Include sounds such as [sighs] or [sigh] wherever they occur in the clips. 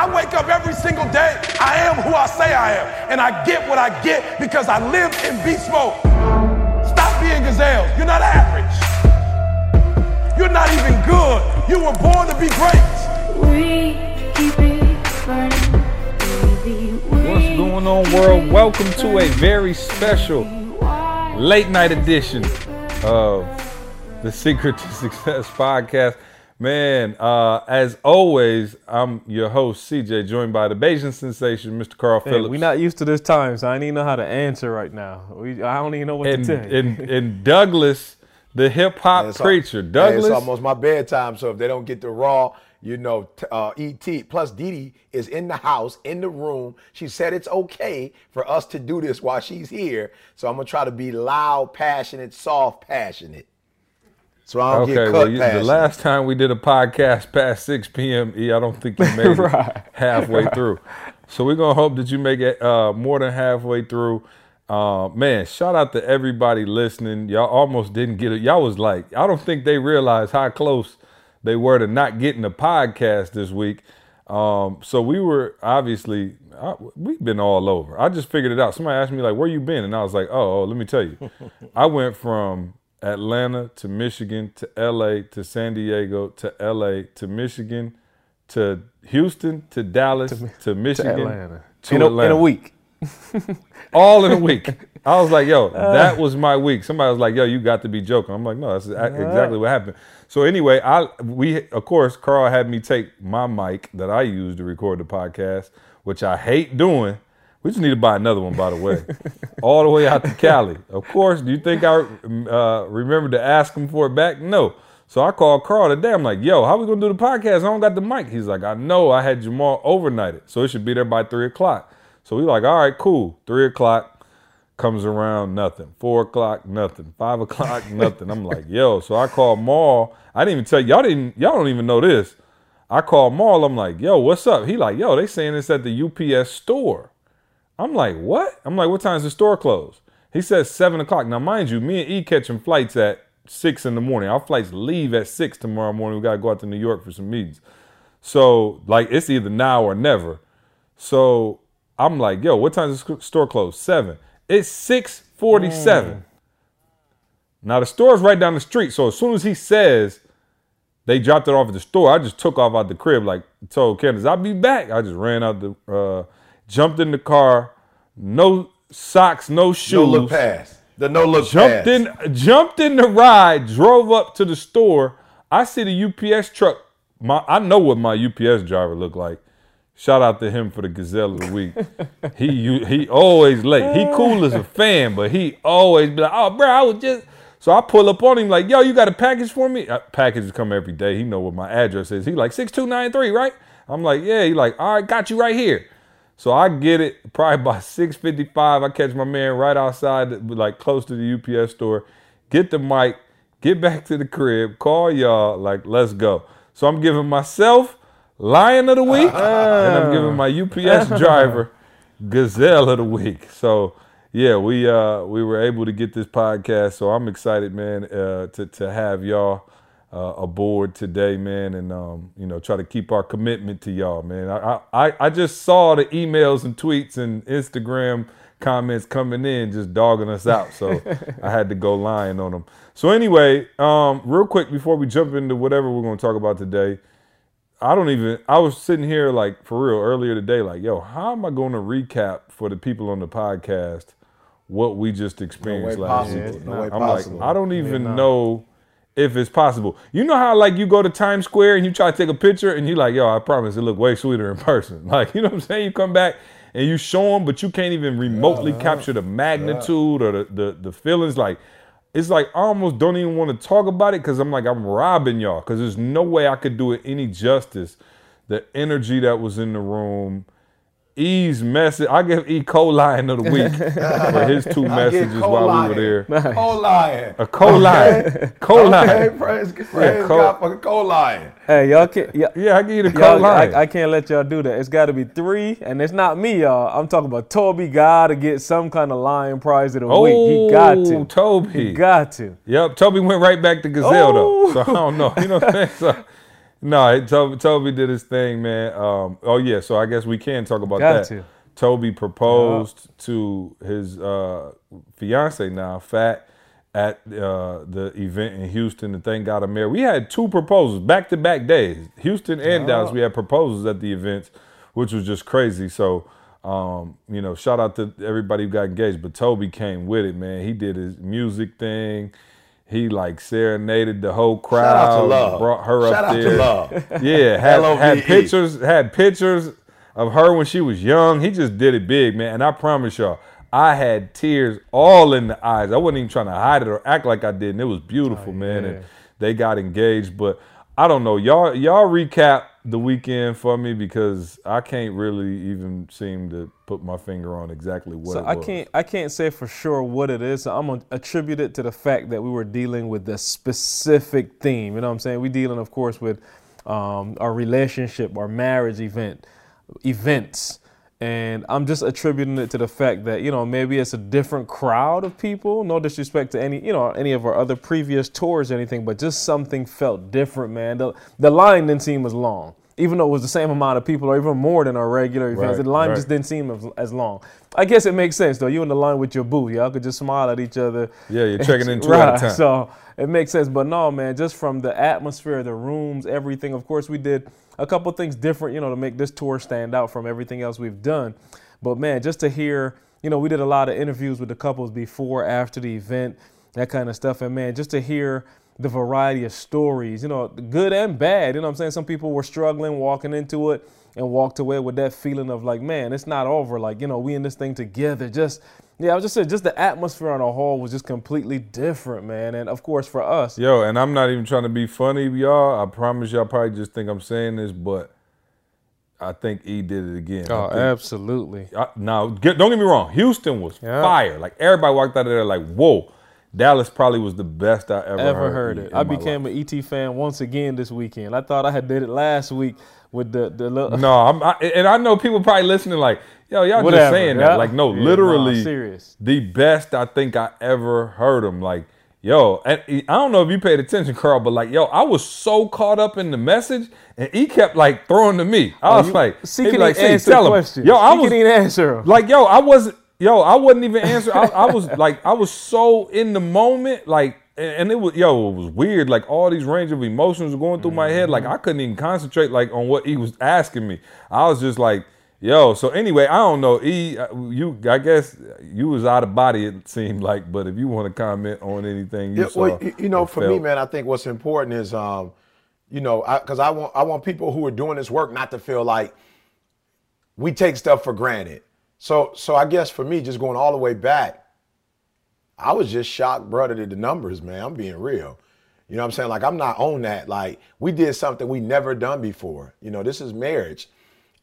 I wake up every single day. I am who I say I am. And I get what I get because I live in beast mode. Stop being gazelles. You're not average. You're not even good. You were born to be great. We keep it burning. What's going on, world? Welcome to a very special late night edition of the Secret to Success podcast. Man, uh, as always, I'm your host, CJ, joined by the Bayesian sensation, Mr. Karl Hey, Phillips. We're not used to this time, so I don't even know how to answer right now. We, I don't even know what and, to tell you. and, and Douglas, the hip hop It's al- preacher. hey, Douglas, it's almost my bedtime, so if they don't get the raw, you know, t- uh, ET. Plus, Dee Dee is in the house, in the room. She said it's okay for us to do this while she's here. So I'm gonna try to be loud, passionate, soft, passionate. So I don't Okay, get cut well, you, the passionate. last time we did a podcast past 6 p.m., E, I don't think you [laughs] made Right. it halfway through. So we're going to hope that you make it uh, more than halfway through. Uh, man, shout out to everybody listening. Y'all almost didn't get it. Y'all was like, I don't think they realized how close they were to not getting a podcast this week. Um, so we were obviously, I, we've been all over. I just figured it out. Somebody asked me, like, where you been? And I was like, oh, oh let me tell you. [laughs] I went from Atlanta to Michigan to LA to San Diego to LA to Michigan to Houston to Dallas to, Michigan Atlanta. to in, a, Atlanta. in a week. [laughs] all in a week. [laughs] I was like, yo, uh. that was my week. Somebody was like, yo, you got to be joking. I'm like, no, that's a- exactly what happened. So anyway, I we of course Karl had me take my mic that I use to record the podcast, which I hate doing. We just need to buy another one, by the way, [laughs] all the way out to Cali. Of course, do you think I uh, remembered to ask him for it back? No. So I called Karl today. I'm like, yo, how we gonna do the podcast? I don't got the mic. He's like, I know I had Jamal overnight it, so it should be there by three o'clock. So we like, all right, cool. Three o'clock comes around, nothing. Four o'clock, nothing. Five o'clock, [laughs] nothing. I'm like, yo. So I called Maul. I didn't even tell y'all didn't y'all don't even know this. I called Maul. I'm like, yo, what's up? He like, yo, they saying this at the UPS store. I'm like, what? I'm like, what time's the store closed? He says seven o'clock. Now, mind you, me and E catching flights at six in the morning. Our flights leave at six tomorrow morning. We gotta go out to New York for some meetings. So like it's either now or never. So I'm like, yo, what time is the store closed? Seven. It's six forty-seven. Now the store's right down the street. So as soon as he says they dropped it off at the store, I just took off out the crib, like told Candace, I'll be back. I just ran out the uh jumped in the car, no socks, no shoes. no look pass. The no look Jumped pass. in, jumped in the ride, drove up to the store. I see the UPS truck. My, I know what my UPS driver looked like. Shout out to him for the Gazelle of the Week. [laughs] he you- he always late. He cool as a fan, but he always be like, "Oh, bro, I was just." So I pull up on him like, "Yo, you got a package for me?" Uh, packages come every day. He know what my address is. He like six two nine three, right? I'm like, "Yeah." He like, "All right, got you right here." So I get it probably by 6:55. I catch my man right outside, like close to the UPS store. Get the mic, get back to the crib, call y'all, like let's go. So I'm giving myself Lion of the Week, and I'm giving my UPS [laughs] driver Gazelle of the Week. So yeah, we uh we were able to get this podcast. So I'm excited, man, uh, to to have y'all uh, aboard today, man, and um, you know, try to keep our commitment to y'all, man. I, I I just saw the emails and tweets and Instagram comments coming in, just dogging us out. So [laughs] I had to go lying on them. So anyway, um, real quick before we jump into whatever we're going to talk about today, I don't even. I was sitting here like for real earlier today, like, yo, how am I going to recap for the people on the podcast what we just experienced way last possible. week? No I'm possible. like, I don't even know if it's possible. You know how like you go to Times Square and you try to take a picture and you're like, yo, I promise it look way sweeter in person. [laughs] Like, you know what I'm saying? You come back and you show them, but you can't even remotely capture the magnitude or the, the the feelings. Like, it's like I almost don't even want to talk about it because I'm like I'm robbing y'all because there's no way I could do it any justice. The energy that was in the room, E's message. I give E co-lion of the week [laughs] for his two messages while we were there. Co-lion. A co-lion, co-lion. Okay, praise, [laughs] praise co- God for the co-lion. Hey, y'all can't. Yeah, Yeah, I give you the y'all, co-lion. I, I can't let y'all do that. It's got to be three, and it's not me, y'all. I'm talking about Toby. Got to get some kind of lion prize of the oh, week. He oh, got to. Toby. He got to. Yep, Toby went right back to Gazelle though, Oh. so I don't know. You know what I'm saying? [laughs] So, No, Toby, Toby did his thing, man. Um, oh yeah, so I guess we can talk about Got that. to. Toby proposed to his uh, fiance now, Fat, at uh, the event in Houston. And thank God I'm married. We had two proposals back to back days. Houston and Dallas, we had proposals at the events, which was just crazy. So, um, you know, shout out to everybody who got engaged. But Toby came with it, man. He did his music thing. He like serenaded the whole crowd. out to Love. Brought her Shout up out to there. Love. [laughs] Yeah, had, had pictures, had pictures of her when she was young. He just did it big, man. And I promise y'all, I had tears all in the eyes. I wasn't even trying to hide it or act like I did, and it was beautiful, oh, man. And they got engaged, but I don't know. Y'all, y'all recap the weekend for me because I can't really even seem to put my finger on exactly what So it I was. can't I can't say for sure what it is. So I'm gonna attribute it to the fact that we were dealing with the specific theme. You know what I'm saying? We dealing, of course, with um, our relationship, our marriage event, events. And I'm just attributing it to the fact that, you know, maybe it's a different crowd of people. No disrespect to any, you know, any of our other previous tours or anything, but just something felt different, man. The, the line didn't seem as long. Even though it was the same amount of people or even more than our regular events, Right, the line right. just didn't seem as, as long. I guess it makes sense though. You in the line with your boo, y'all could just smile at each other. Yeah, you're checking [laughs] in two a time. So it makes sense. But no, man, just from the atmosphere, the rooms, everything. Of course, we did a couple things different, you know, to make this tour stand out from everything else we've done. But man, just to hear, you know, we did a lot of interviews with the couples before, after the event, that kind of stuff. And man, just to hear the variety of stories, you know, good and bad. You know what I'm saying? Some people were struggling walking into it and walked away with that feeling of like, man, it's not over. Like, you know, we in this thing together. Just, yeah, I was just saying, just the atmosphere on the whole was just completely different, man. And of course, for us, Yo, and I'm not even trying to be funny, y'all. I promise y'all probably just think I'm saying this, but I think E did it again. Oh, think- absolutely. I, now, get, don't get me wrong. Houston was Yeah. fire. Like everybody walked out of there like, whoa. Dallas probably was the best I ever, Ever heard in- it? I became life. an ET fan once again this weekend. I thought I had did it last week with the the little. [laughs] No, I'm, I, and I know people probably listening like, yo, y'all just saying that. Like, no, Yeah, literally, serious. the best I think I ever heard him. Like, yo, and I don't know if you paid attention, Karl, but like, yo, I was so caught up in the message, and he kept like throwing to me. I oh, was Oh, you- like, See, like, he "See, answer tell him." questions? Yo, I was answer 'em. like, yo, I wasn't, yo, I wasn't even answering. I, I was like, I was so in the moment, like, and, it was, yo, it was weird. Like all these range of emotions were going through my head. Like I couldn't even concentrate, like, on what he was asking me. I was just like, yo. So anyway, I don't know. E, uh, you, I guess you was out of body. It seemed like, but if you want to comment on anything you Yeah, saw, well, you- know, or for me, man, I think what's important is, um, you know, because I, want I want people who are doing this work not to feel like we take stuff for granted. So so I guess for me, just going all the way back, I was just shocked, brother, at the numbers, man. I'm being real. You know what I'm saying? Like I'm not on that. Like we did something we never done before. You know, this is marriage.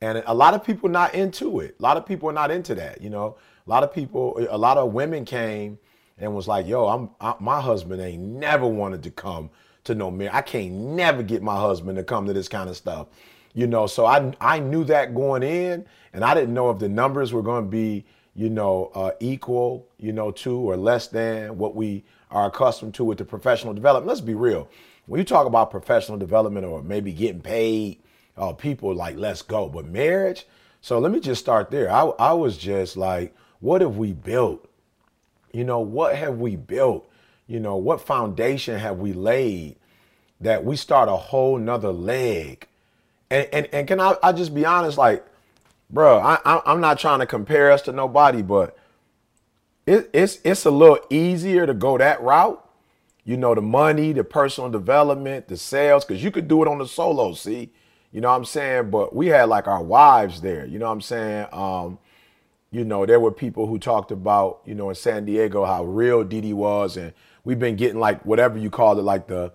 And a lot of people not into it. A lot of people are not into that. You know, a lot of people, a lot of women came and was like, "Yo, I'm I, my husband ain't never wanted to come to no marriage. I can't never get my husband to come to this kind of stuff." You know, so I I knew that going in, and I didn't know if the numbers were going to be, you know, uh, equal, you know, to or less than what we are accustomed to with the professional development. Let's be real. When you talk about professional development or maybe getting paid, uh, people like let's go. But marriage, so let me just start there. I, I was just like, what have we built? You know, what have we built? You know, what foundation have we laid that we start a whole nother leg? And and, and can I, I just be honest, like, bro, I, I'm not trying to compare us to nobody, but it, it's it's a little easier to go that route. You know, the money, the personal development, the sales, because you could do it on the solo, see? You know what I'm saying? But we had like our wives there, you know what I'm saying? Um, you know, there were people who talked about, you know, in San Diego how real Didi was, and we've been getting like whatever you call it, like the,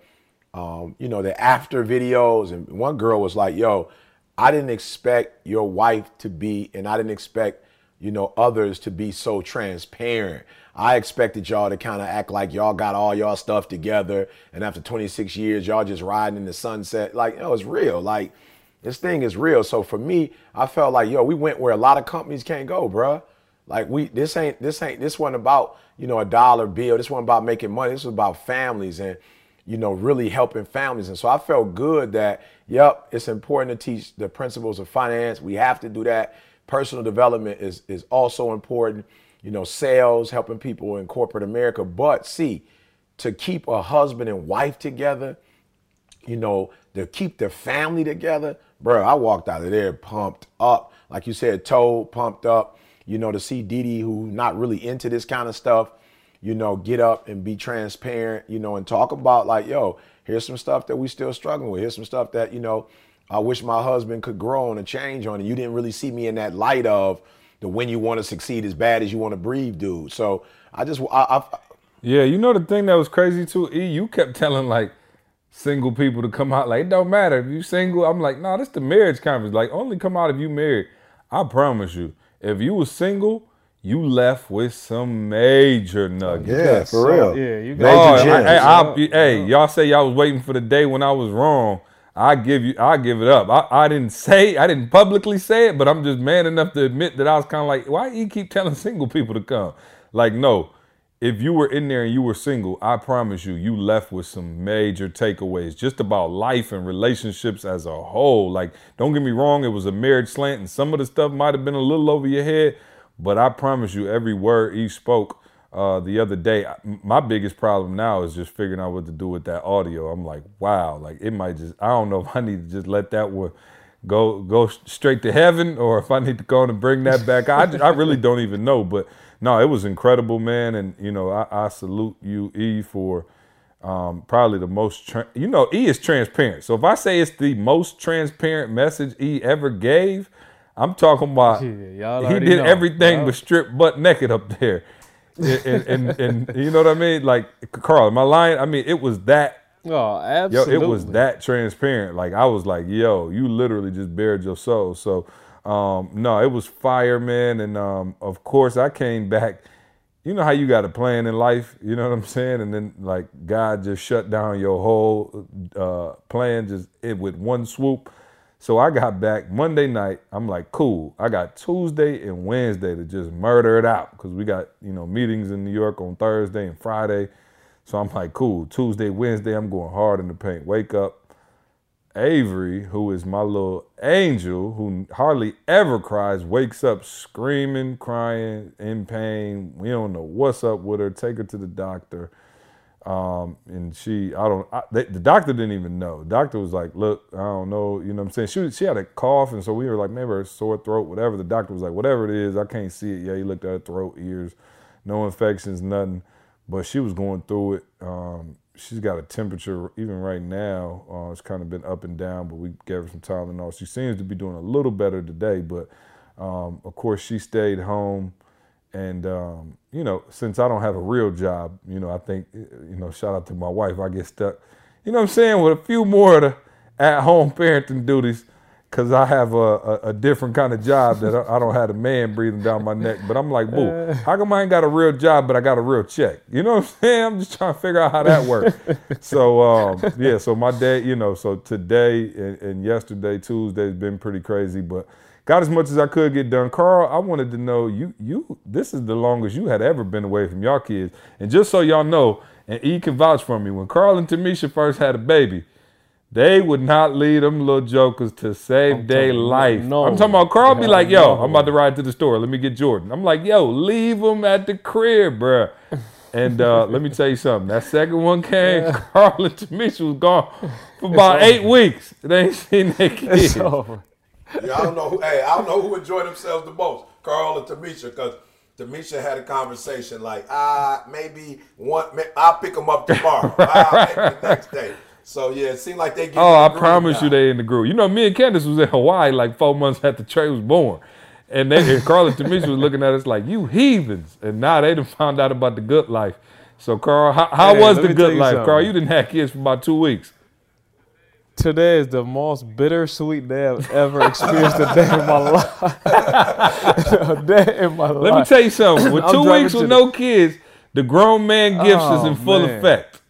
um, you know, the after videos. And one girl was like, "Yo, I didn't expect your wife to be, and I didn't expect, you know, others to be so transparent. I expected y'all to kind of act like y'all got all y'all stuff together, and after 26 years, y'all just riding in the sunset. Like, yo, it's real. Like." This thing is real. So for me, I felt like, yo, we went where a lot of companies can't go, bruh. Like we, this ain't, this ain't, this wasn't about, you know, a dollar bill. This wasn't about making money. This was about families. And you know, really helping families. And so I felt good that, yep, it's important to teach the principles of finance. We have to do that. Personal development is is also important. You know, sales, helping people in corporate America. But see, to keep a husband and wife together, you know, to keep the family together, bro. I walked out of there pumped up, like you said, toe pumped up. You know, to see Didi, who not really into this kind of stuff, you know, get up and be transparent, you know, and talk about like, yo, here's some stuff that we still struggling with. Here's some stuff that you know, I wish my husband could grow on and change on. And you didn't really see me in that light of the when you want to succeed as bad as you want to breathe, dude. So I just, I, I Yeah, you know the thing that was crazy too, E, you kept telling like single people to come out like it don't matter if you single. I'm like, no, nah, this the marriage conference. Like only come out if you married. I promise you, if you was single, you left with some major nuggets. yeah, for real. yeah, you got Major Oh, gems. hey, I- hey, y'all say y'all was waiting for the day when I was wrong. I give you, I give it up. I, I didn't say, I didn't publicly say it, but I'm just man enough to admit that I was kind of like, why you keep telling single people to come? Like, no, if you were in there and you were single, I promise you, you left with some major takeaways just about life and relationships as a whole. Like, don't get me wrong, it was a marriage slant, and some of the stuff might have been a little over your head, but I promise you, every word he spoke uh, the other day. My biggest problem now is just figuring out what to do with that audio. I'm like, wow, like it might just. I don't know if I need to just let that one go go straight to heaven or if I need to go and bring that back. I I really don't even know, but no, it was incredible, man, and you know I, I salute you, E, for. Um, probably the most, tra- you know, E is transparent. So if I say it's the most transparent message E ever gave, I'm talking about Yeah, y'all he did know. everything Yup. but strip butt naked up there. and, and, and, and [laughs] you know what I mean? Like Karl, am I lying? I mean, it was that Oh, yo, absolutely. it was that transparent. Like I was like, yo, you literally just bared your soul. So um, no, it was fire, man. And um, of course I came back. You know how you got a plan in life, you know what I'm saying? And then like God just shut down your whole uh, plan just with one swoop. So I got back Monday night. I'm like, cool. I got Tuesday and Wednesday to just murder it out because we got you know meetings in New York on Thursday and Friday. So I'm like, cool. Tuesday, Wednesday, I'm going hard in the paint. Wake up. Avery, who is my little angel, who hardly ever cries, wakes up screaming, crying, in pain. We don't know what's up with her. Take her to the doctor. Um, and she, I don't, I, the, the doctor didn't even know. The doctor was like, look, I don't know, you know what I'm saying? She, she had a cough, and so we were like, maybe her sore throat, whatever. The doctor was like, whatever it is, I can't see it. Yeah, he looked at her throat, ears, no infections, nothing. But she was going through it. Um, she's got a temperature, even right now, uh, it's kind of been up and down, but we gave her some Tylenol. She seems to be doing a little better today, but um, of course, she stayed home. And um, you know, since I don't have a real job, you know, I think you know, shout out to my wife. I get stuck, you know, what I'm saying, with a few more of the at-home [laughs] parenting duties, because I have a, a, a different kind of job that I, I don't have a man breathing down my neck. But I'm like, boo, how come I ain't got a real job, but I got a real check? You know what I'm saying? I'm just trying to figure out how that works. [laughs] so um, yeah, so my day, you know, so today and, and yesterday, Tuesday's been pretty crazy, but got as much as I could get done. Karl, I wanted to know you you this is the longest you had ever been away from your kids. And just so y'all know, and E can vouch for me, when Karl and Tamisha first had a baby, they would not leave them little jokers to save their life. no. I'm talking about Karl be like, yo, no. I'm about to ride to the store. Let me get Jordan. I'm like, yo, leave them at the crib, bruh. And uh, let me tell you something. That second one came, [laughs] Karl and Tamisha was gone for about eight weeks. They ain't seen their kids. It's over. Yeah, I don't know. Who, hey, I don't know who enjoyed themselves the most, Karl or Tamisha, because Tamisha had a conversation like, ah, maybe one. may- I'll pick them up tomorrow. [laughs] ah, maybe the next day. So yeah, it seemed like they. Get Oh, in I the groove promise now. you they in the group. You know, me and Candace was in Hawaii like four months after Trey was born. And they and Karl and Tamisha was looking at us like, you heathens. And now they done found out about the good life. So Karl, how, how Hey, was the good life? something. Karl, you didn't have kids for about two weeks. Today is the most bittersweet day I've ever experienced a day in my [laughs] life. a day in my life. Let me tell you something. With two weeks with the- no kids, the grown man gifts is Oh, in full man. effect.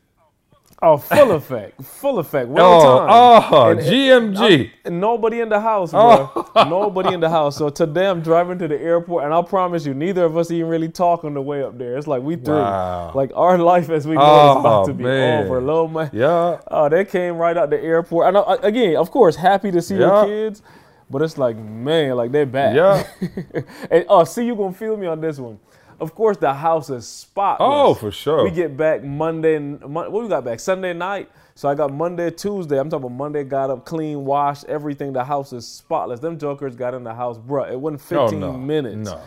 Oh, full [laughs] effect, full effect. Well Oh, oh, And- GMG. And nobody in the house, bro. Oh. [laughs] nobody in the house. So today I'm driving to the airport, and I promise you, neither of us even really talk on the way up there. It's like we through. Wow. Like our life as we know is Oh, about to be oh, man. over. Little man. Yeah. Oh, they came right out the airport. And I, again, of course, happy to see Yeah. your kids, but it's like, man, like they're back. Yeah. [laughs] and oh, see, you gonna feel me on this one. Of course, the house is spotless. Oh, for sure. We get back Monday. Mon- what we got back Sunday night. So I got Monday, Tuesday. I'm talking about Monday. Got up, clean, washed, everything. The house is spotless. Them jokers got in the house, bruh. It wasn't 15 Oh, no. minutes. No.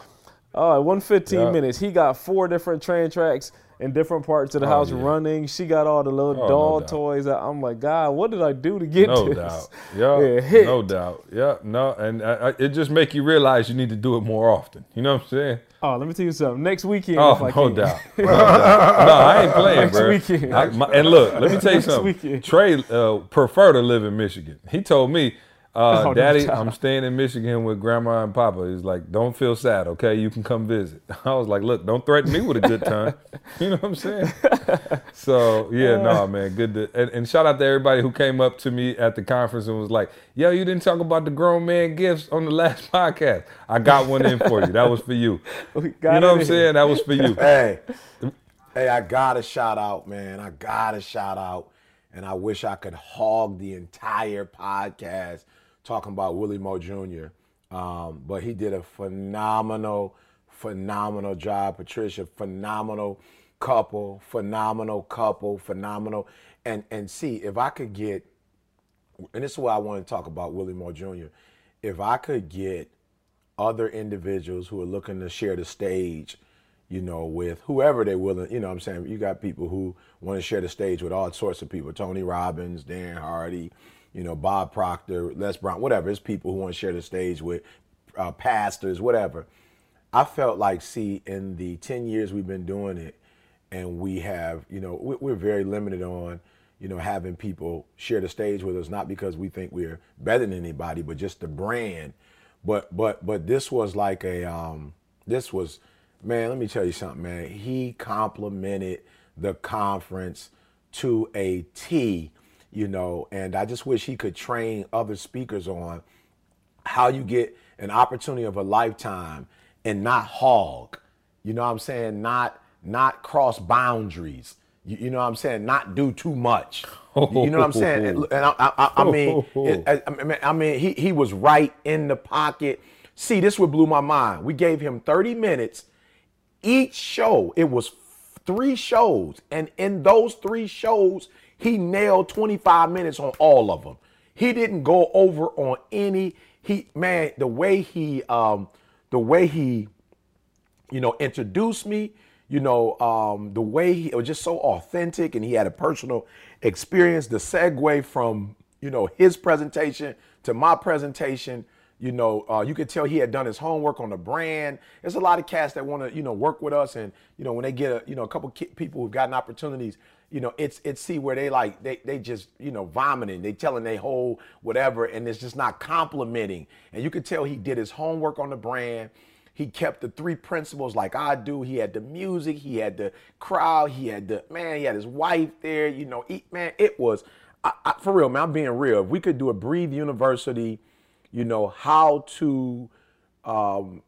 Oh, it wasn't 15 Yeah. minutes. He got four different train tracks in different parts of the house yeah. running. She got all the little Oh, no doll doubt. toys. I'm like, God, what did I do to get No this? doubt. Yeah. Yeah, hit. No doubt. Yeah. No. And uh, it just make you realize you need to do it more often. You know what I'm saying? Oh, let me tell you something. Next weekend, Oh, if I no can. doubt. No, [laughs] doubt. No, I ain't playing, Next bro. weekend. I- my- and look, let me tell you Next something. weekend. Trey uh, prefer to live in Michigan. He told me, uh, [laughs] Oh, "Daddy. I'm staying in Michigan with Grandma and Papa." He's like, "Don't feel sad, okay? You can come visit." [laughs] I was like, "Look, don't threaten me with a good time." [laughs] you know what I'm saying? So yeah, no, man, good to and, and shout out to everybody who came up to me at the conference and was like, "Yo, you didn't talk about the grown man gifts on the last podcast. I got one in for you. That was for you. We You know what I'm in. saying? That was for you." Hey, hey, I got a shout out, man. I got a shout out. And I wish I could hog the entire podcast talking about Willie Moore Jr. Um, but he did a phenomenal, phenomenal job. Patricia, phenomenal couple, phenomenal couple, phenomenal. And and see, if I could get and this is why I want to talk about Willie Moore Jr. If I could get other individuals who are looking to share the stage, you know, with whoever they're willing, you know I'm saying? You got people who want to share the stage with all sorts of people Tony Robbins, Darren Hardy, you know, Bob Proctor, Les Brown, whatever. It's people who want to share the stage with uh, pastors, whatever. I felt like, see, in the 10 years we've been doing it, and we have, you know, we- we're very limited on, you know, having people share the stage with us, not because we think we're better than anybody, but just the brand. But but but this was like a um this was man, let me tell you something, man. He complimented the conference to a T, you know, and I just wish he could train other speakers on how you get an opportunity of a lifetime and not hog. You know what I'm saying? Not not cross boundaries. You, you know what I'm saying? Not do too much. You know what I'm saying? And, and I, I, I mean, it- [laughs] I, mean, I mean, he he was right in the pocket. See, this would blew my mind. We gave him 30 minutes each show. It was three shows, and in those three shows, he nailed 25 minutes on all of them. He didn't go over on any. He man, the way he um, the way he you know, introduced me, you know, um, the way he was just so authentic and he had a personal experience. The segue from, you know, his presentation to my presentation, you know, uh, you could tell he had done his homework on the brand. There's a lot of cats that want to, you know, work with us. And, you know, when they get a, you know, a couple people who've gotten opportunities, you know, it's, it's see where they like, they, they just, you know, vomiting, they telling they whole whatever, and it's just not complimenting. And you could tell he did his homework on the brand. He kept the three principles like I do. He had the music, he had the crowd, he had the man, he had his wife there. You know, he, man, it was I, I, for real, man. I'm being real. If we could do a Breathe University, you know, how to um,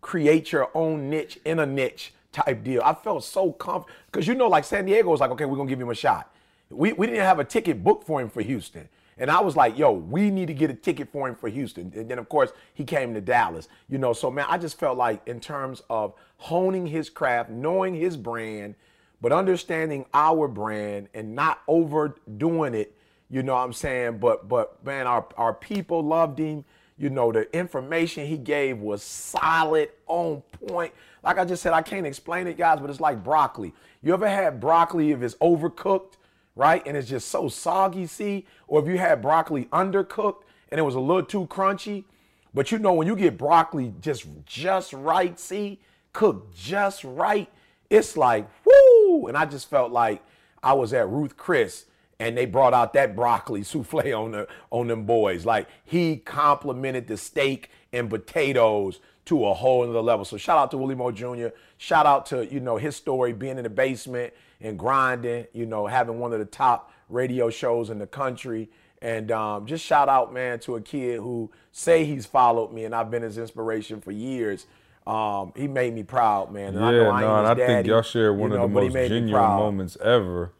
create your own niche in a niche type deal. I felt so comfortable because you know, like San Diego was like, okay, we're gonna give him a shot. We we didn't have a ticket booked for him for Houston. And I was like, yo, we need to get a ticket for him for Houston. And then of course he came to Dallas. You know, so man, I just felt like in terms of honing his craft, knowing his brand, but understanding our brand and not overdoing it, you know what I'm saying? But but man, our our people loved him. You know, the information he gave was solid, on point. Like I just said, I can't explain it, guys, but it's like broccoli. You ever had broccoli if it's overcooked, right? And it's just so soggy, see? Or if you had broccoli undercooked and it was a little too crunchy. But you know, when you get broccoli just just right, see, cooked just right, it's like, whoo! And I just felt like I was at Ruth Chris and they brought out that broccoli [laughs] souffle on the on them boys. Like he complimented the steak and potatoes to a whole other level. So shout out to Willie Moore Jr. Shout out to you know his story being in the basement and grinding. You know, having one of the top radio shows in the country. And um, just shout out, man, to a kid who say he's followed me and I've been his inspiration for years. Um, he made me proud, man. And yeah, I know I no, and his I think y'all shared one you of the most genuine moments ever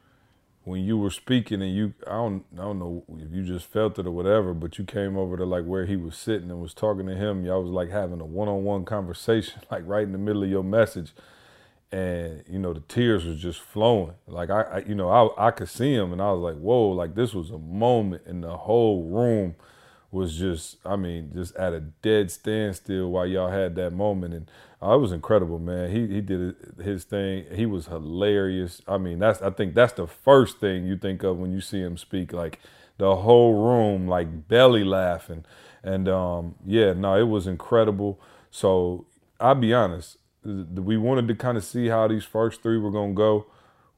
when you were speaking and you I don't I don't know if you just felt it or whatever, but you came over to like where he was sitting and was talking to him. Y'all was like having a one on one conversation, like right in the middle of your message. And you know the tears was just flowing. Like I, I you know I I could see him and I was like whoa like this was a moment and the whole room was just I mean just at a dead standstill while y'all had that moment. And uh, it was incredible man. He he did his thing. He was hilarious. I mean that's I think that's the first thing you think of when you see him speak like the whole room like belly laughing. And um yeah no it was incredible. So I'll be honest we wanted to kind of see how these first three were going to go.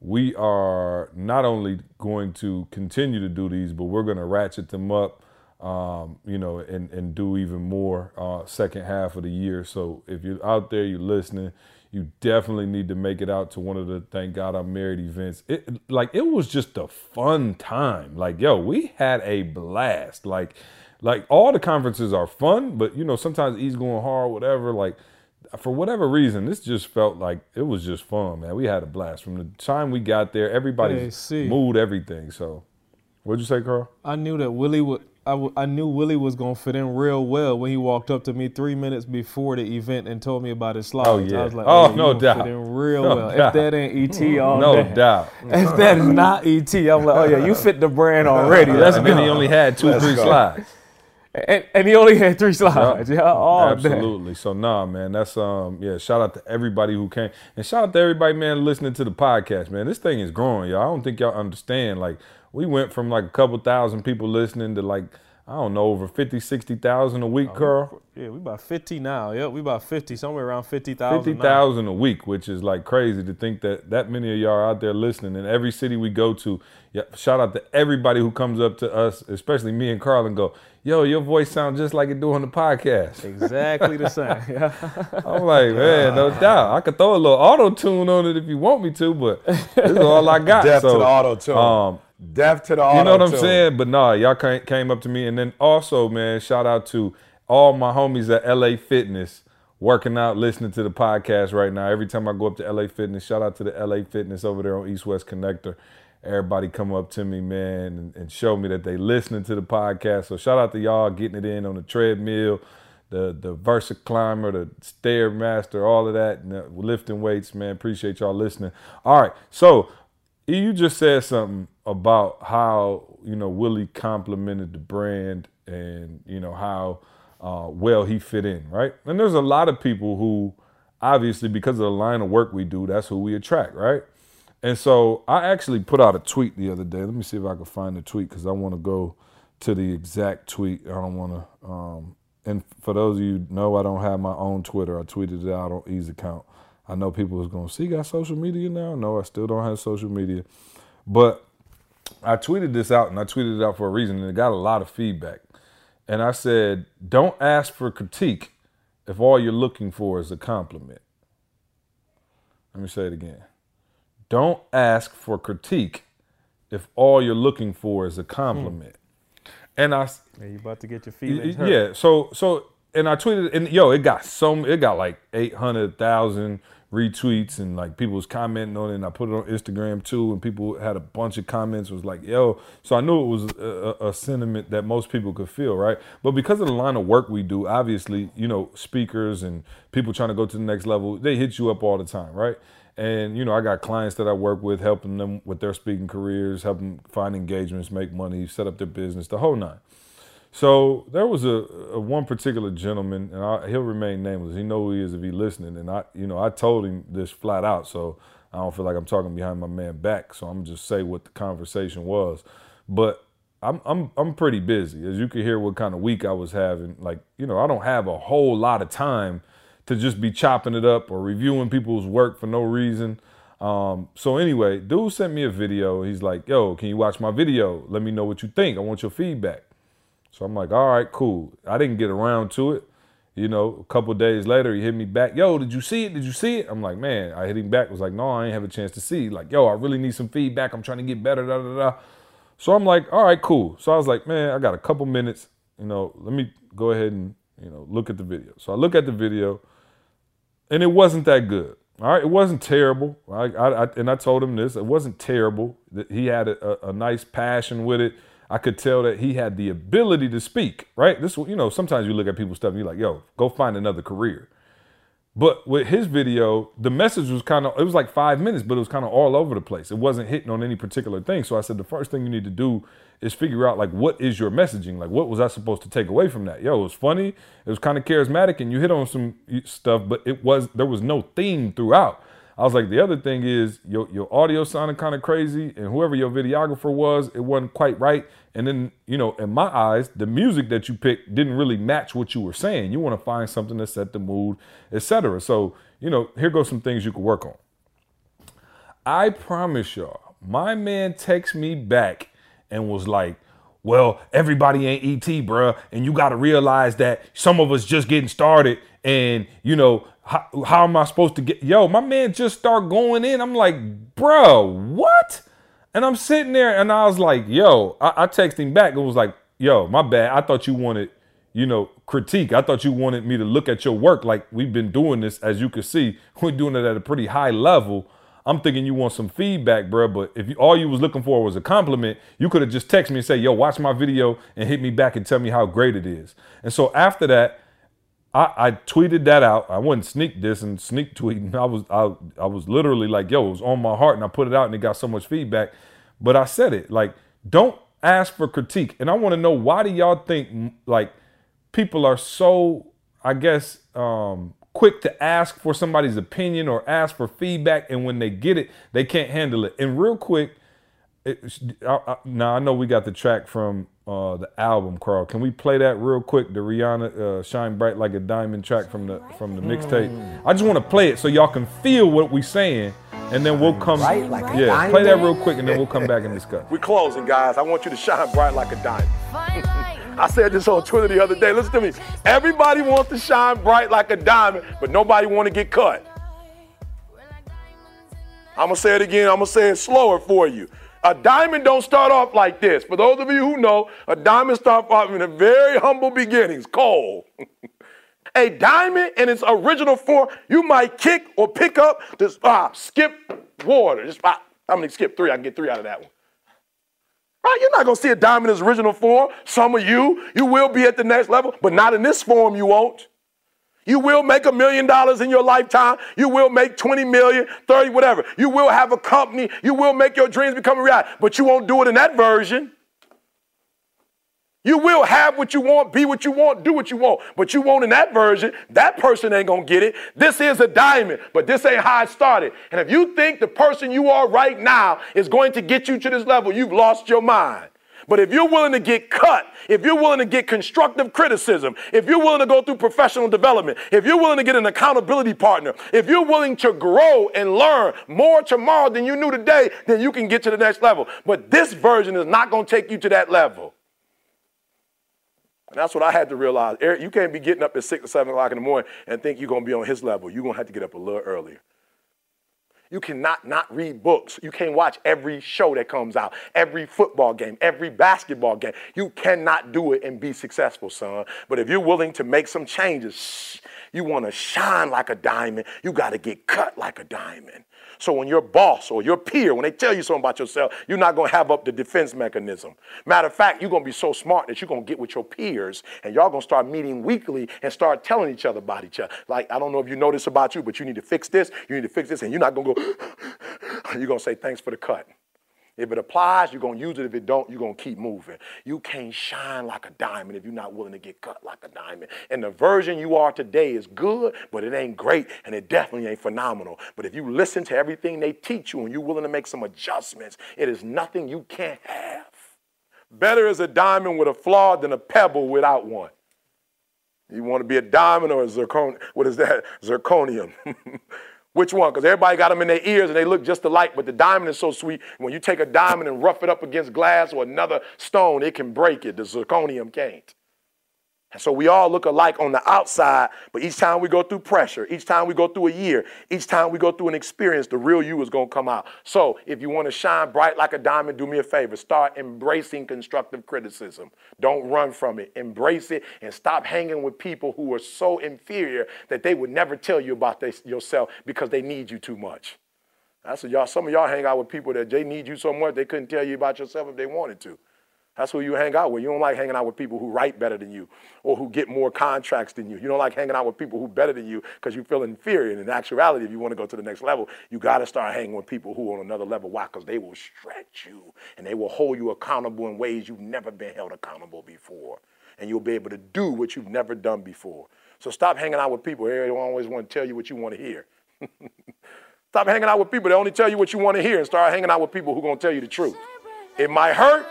We are not only going to continue to do these, but we're going to ratchet them up, um, you know, and, and do even more uh, second half of the year. So if you're out there, you're listening, you definitely need to make it out to one of the Thank God I'm Married events. It like it was just a fun time. Like yo, we had a blast. Like like all the conferences are fun, but you know sometimes he's going hard, whatever. Like for whatever reason, this just felt like it was just fun, man. We had a blast from the time we got there. Everybody Hey, moved everything. So, what'd you say, Karl? I knew that Willie would. I, w- I knew Willie was gonna fit in real well when he walked up to me three minutes before the event and told me about his slides. Oh, yeah. I was like, oh, oh, you no doubt. Fit in real No well. doubt. If that ain't ET mm-hmm. all no day. doubt. [laughs] If that is not ET, I'm like, oh yeah, you fit the brand [laughs] already. And then he only had two, three go. slides. And, and he only had three slides. [laughs] Yeah, all day. Absolutely. So nah, man, that's um yeah. Shout out to everybody who came, and shout out to everybody, man, listening to the podcast, man. This thing is growing, y'all. I don't think y'all understand. Like we went from like a couple thousand people listening to like I don't know over 50, 60,000 a Oh, week, Karl. Yeah, we about 50 now. Yep, we about 50, somewhere around 50,000. Fifty thousand a week, which is like crazy to think that that many of y'all are out there listening. In every city we go to, yeah, shout out to everybody who comes up to us, especially me and Karl, and go, "Yo, your voice sounds just like it do on the podcast." Exactly the [laughs] same. I'm like, man, no [laughs] doubt. I could throw a little auto tune on it if you want me to, but this is all I got. [laughs] Deaf so, to the auto tune. Um, Deaf to the auto you know what I'm saying? But nah, y'all came, came up to me, and then also, man, shout out to all my homies at LA Fitness working out, listening to the podcast right now. Every time I go up to LA Fitness, shout out to the LA Fitness over there on East West Connector. Everybody come up to me, man, and, and show me that they listening to the podcast. So shout out to y'all getting it in on the treadmill, the the Versa Climber, the Stairmaster, all of that, and, lifting weights, man. Appreciate y'all listening. All right, so you just said something about how you know Willie complimented the brand and you know how uh, well he fit in, right? And there's a lot of people who, obviously, because of the line of work we do, that's who we attract, right? And so I actually put out a tweet the other day. Let me see if I can find the tweet because I want to go to the exact tweet. I don't want to. Um, and for those of you know, I don't have my own Twitter. I tweeted it out on E's account. I know people was going to see, you got social media now? No, I still don't have social media. But I tweeted this out and I tweeted it out for a reason and it got a lot of feedback. And I said, don't ask for critique if all you're looking for is a compliment. Let me say it again. Don't ask for critique if all you're looking for is a compliment. Hmm. And I Yeah, you about to get your feelings hurt. Yeah. So so and I tweeted and yo, it got so it got like eight hundred thousand retweets and like people was commenting on it and I put it on Instagram too and people had a bunch of comments was like yo so I knew it was a, a, sentiment that most people could feel right? But because of the line of work we do obviously you know speakers and people trying to go to the next level they hit you up all the time right? And you know I got clients that I work with helping them with their speaking careers helping find engagements make money set up their business the whole nine so there was a, a one particular gentleman, and I, he'll remain nameless. He know who he is if he listening. And I, you know, I told him this flat out, so I don't feel like I'm talking behind my man back. So I'm just say what the conversation was. But I'm I'm I'm pretty busy, as you can hear what kind of week I was having. Like you know, I don't have a whole lot of time to just be chopping it up or reviewing people's work for no reason. Um, so anyway, dude sent me a video. He's like, "Yo, can you watch my video? Let me know what you think. I want your feedback." So I'm like, all right, cool. I didn't get around to it. You know, a couple days later, he hit me back. Yo, did you see it? Did you see it? I'm like, man. I hit him back. Was like, no, I ain't have a chance to see. Like, yo, I really need some feedback. I'm trying to get better. Da da da. So I'm like, all right, cool. So I was like, man, I got a couple minutes. You know, let me go ahead and you know look at the video. So I look at the video, and it wasn't that good. All right, it wasn't terrible. I, I, I and I told him this. It wasn't terrible. He had a, a, a nice passion with it. I could tell that he had the ability to speak, right? This, you know, sometimes you look at people's stuff and you're like, yo, go find another career. But with his video, the message was kind of, it was like five minutes, but it was kind of all over the place. It wasn't hitting on any particular thing. So I said, the first thing you need to do is figure out, like, what is your messaging? Like, what was I supposed to take away from that? Yo, it was funny. It was kind of charismatic and you hit on some stuff, but it was, there was no theme throughout. I was like, the other thing is your your audio sounded kind of crazy, and whoever your videographer was, it wasn't quite right. And then, you know, in my eyes, the music that you picked didn't really match what you were saying. You want to find something to set the mood, etc. So, you know, here goes some things you could work on. I promise y'all, my man texts me back and was like, well, everybody ain't ET, bruh. And you got to realize that some of us just getting started. And, you know, how, how am I supposed to get? Yo, my man just start going in. I'm like, bro, what? And I'm sitting there and I was like, yo, I, I texted him back. It was like, yo, my bad. I thought you wanted, you know, critique. I thought you wanted me to look at your work. Like we've been doing this, as you can see, [laughs] we're doing it at a pretty high level. I'm thinking you want some feedback, bro. But if you, all you was looking for was a compliment, you could have just texted me and say, yo, watch my video and hit me back and tell me how great it is. And so after that, I, I tweeted that out. I wasn't sneak this and sneak tweeting. I was I, I was literally like, yo, it was on my heart, and I put it out, and it got so much feedback. But I said it like, don't ask for critique, and I want to know why do y'all think like people are so, I guess, um, quick to ask for somebody's opinion or ask for feedback, and when they get it, they can't handle it. And real quick, it, I, I, now I know we got the track from uh, the album, Karl. Can we play that real quick? The Rihanna uh, "Shine Bright Like a Diamond" track from the from the mixtape. I just want to play it so y'all can feel what we saying, and then we'll come. Bright like a yeah, play that real quick, and then we'll come back and discuss. We're closing, guys. I want you to shine bright like a diamond. I said this on Twitter the other day. Listen to me. Everybody wants to shine bright like a diamond, but nobody want to get cut. I'm gonna say it again. I'm gonna say it slower for you. A diamond don't start off like this. For those of you who know, a diamond starts off in a very humble beginnings, coal. [laughs] a diamond in its original form, you might kick or pick up, just ah, skip water. Just ah, I'm gonna skip three. I can get three out of that one. Right? You're not gonna see a diamond in its original form. Some of you, you will be at the next level, but not in this form. You won't. You will make a million dollars in your lifetime. You will make 20 million, 30, whatever. You will have a company. You will make your dreams become a reality, but you won't do it in that version. You will have what you want, be what you want, do what you want, but you won't in that version. That person ain't gonna get it. This is a diamond, but this ain't how it started. And if you think the person you are right now is going to get you to this level, you've lost your mind. But if you're willing to get cut, if you're willing to get constructive criticism, if you're willing to go through professional development, if you're willing to get an accountability partner, if you're willing to grow and learn more tomorrow than you knew today, then you can get to the next level. But this version is not going to take you to that level. And that's what I had to realize. Eric, you can't be getting up at six or seven o'clock in the morning and think you're going to be on his level. You're going to have to get up a little earlier. You cannot not read books. You can't watch every show that comes out, every football game, every basketball game. You cannot do it and be successful, son. But if you're willing to make some changes, you want to shine like a diamond, you got to get cut like a diamond. So when your boss or your peer, when they tell you something about yourself, you're not going to have up the defense mechanism. Matter of fact, you're going to be so smart that you're going to get with your peers and y'all going to start meeting weekly and start telling each other about each other. Like, I don't know if you know this about you, but you need to fix this, you need to fix this, and you're not going to go, [gasps] you're going to say, thanks for the cut. If it applies, you're going to use it. If it don't, you're going to keep moving. You can't shine like a diamond if you're not willing to get cut like a diamond. And the version you are today is good, but it ain't great, and it definitely ain't phenomenal. But if you listen to everything they teach you and you're willing to make some adjustments, it is nothing you can't have. Better is a diamond with a flaw than a pebble without one. You want to be a diamond or a zircon? What is that? Zirconium. [laughs] Which one? Because everybody got them in their ears and they look just alike, but the diamond is so sweet. When you take a diamond and rough it up against glass or another stone, it can break it. The zirconium can't. So we all look alike on the outside, but each time we go through pressure, each time we go through a year, each time we go through an experience, the real you is going to come out. So if you want to shine bright like a diamond, do me a favor. Start embracing constructive criticism. Don't run from it. Embrace it and stop hanging with people who are so inferior that they would never tell you about yourself because they need you too much. That's what y'all, some of y'all hang out with people that they need you so much they couldn't tell you about yourself if they wanted to. That's who you hang out with. You don't like hanging out with people who write better than you or who get more contracts than you. You don't like hanging out with people who better than you because you feel inferior. And in actuality, if you want to go to the next level, you got to start hanging with people who are on another level. Why? Because they will stretch you and they will hold you accountable in ways you've never been held accountable before. And you'll be able to do what you've never done before. So stop hanging out with people who always want to tell you what you want to hear. [laughs] stop hanging out with people that only tell you what you want to hear and start hanging out with people who are going to tell you the truth. It might hurt,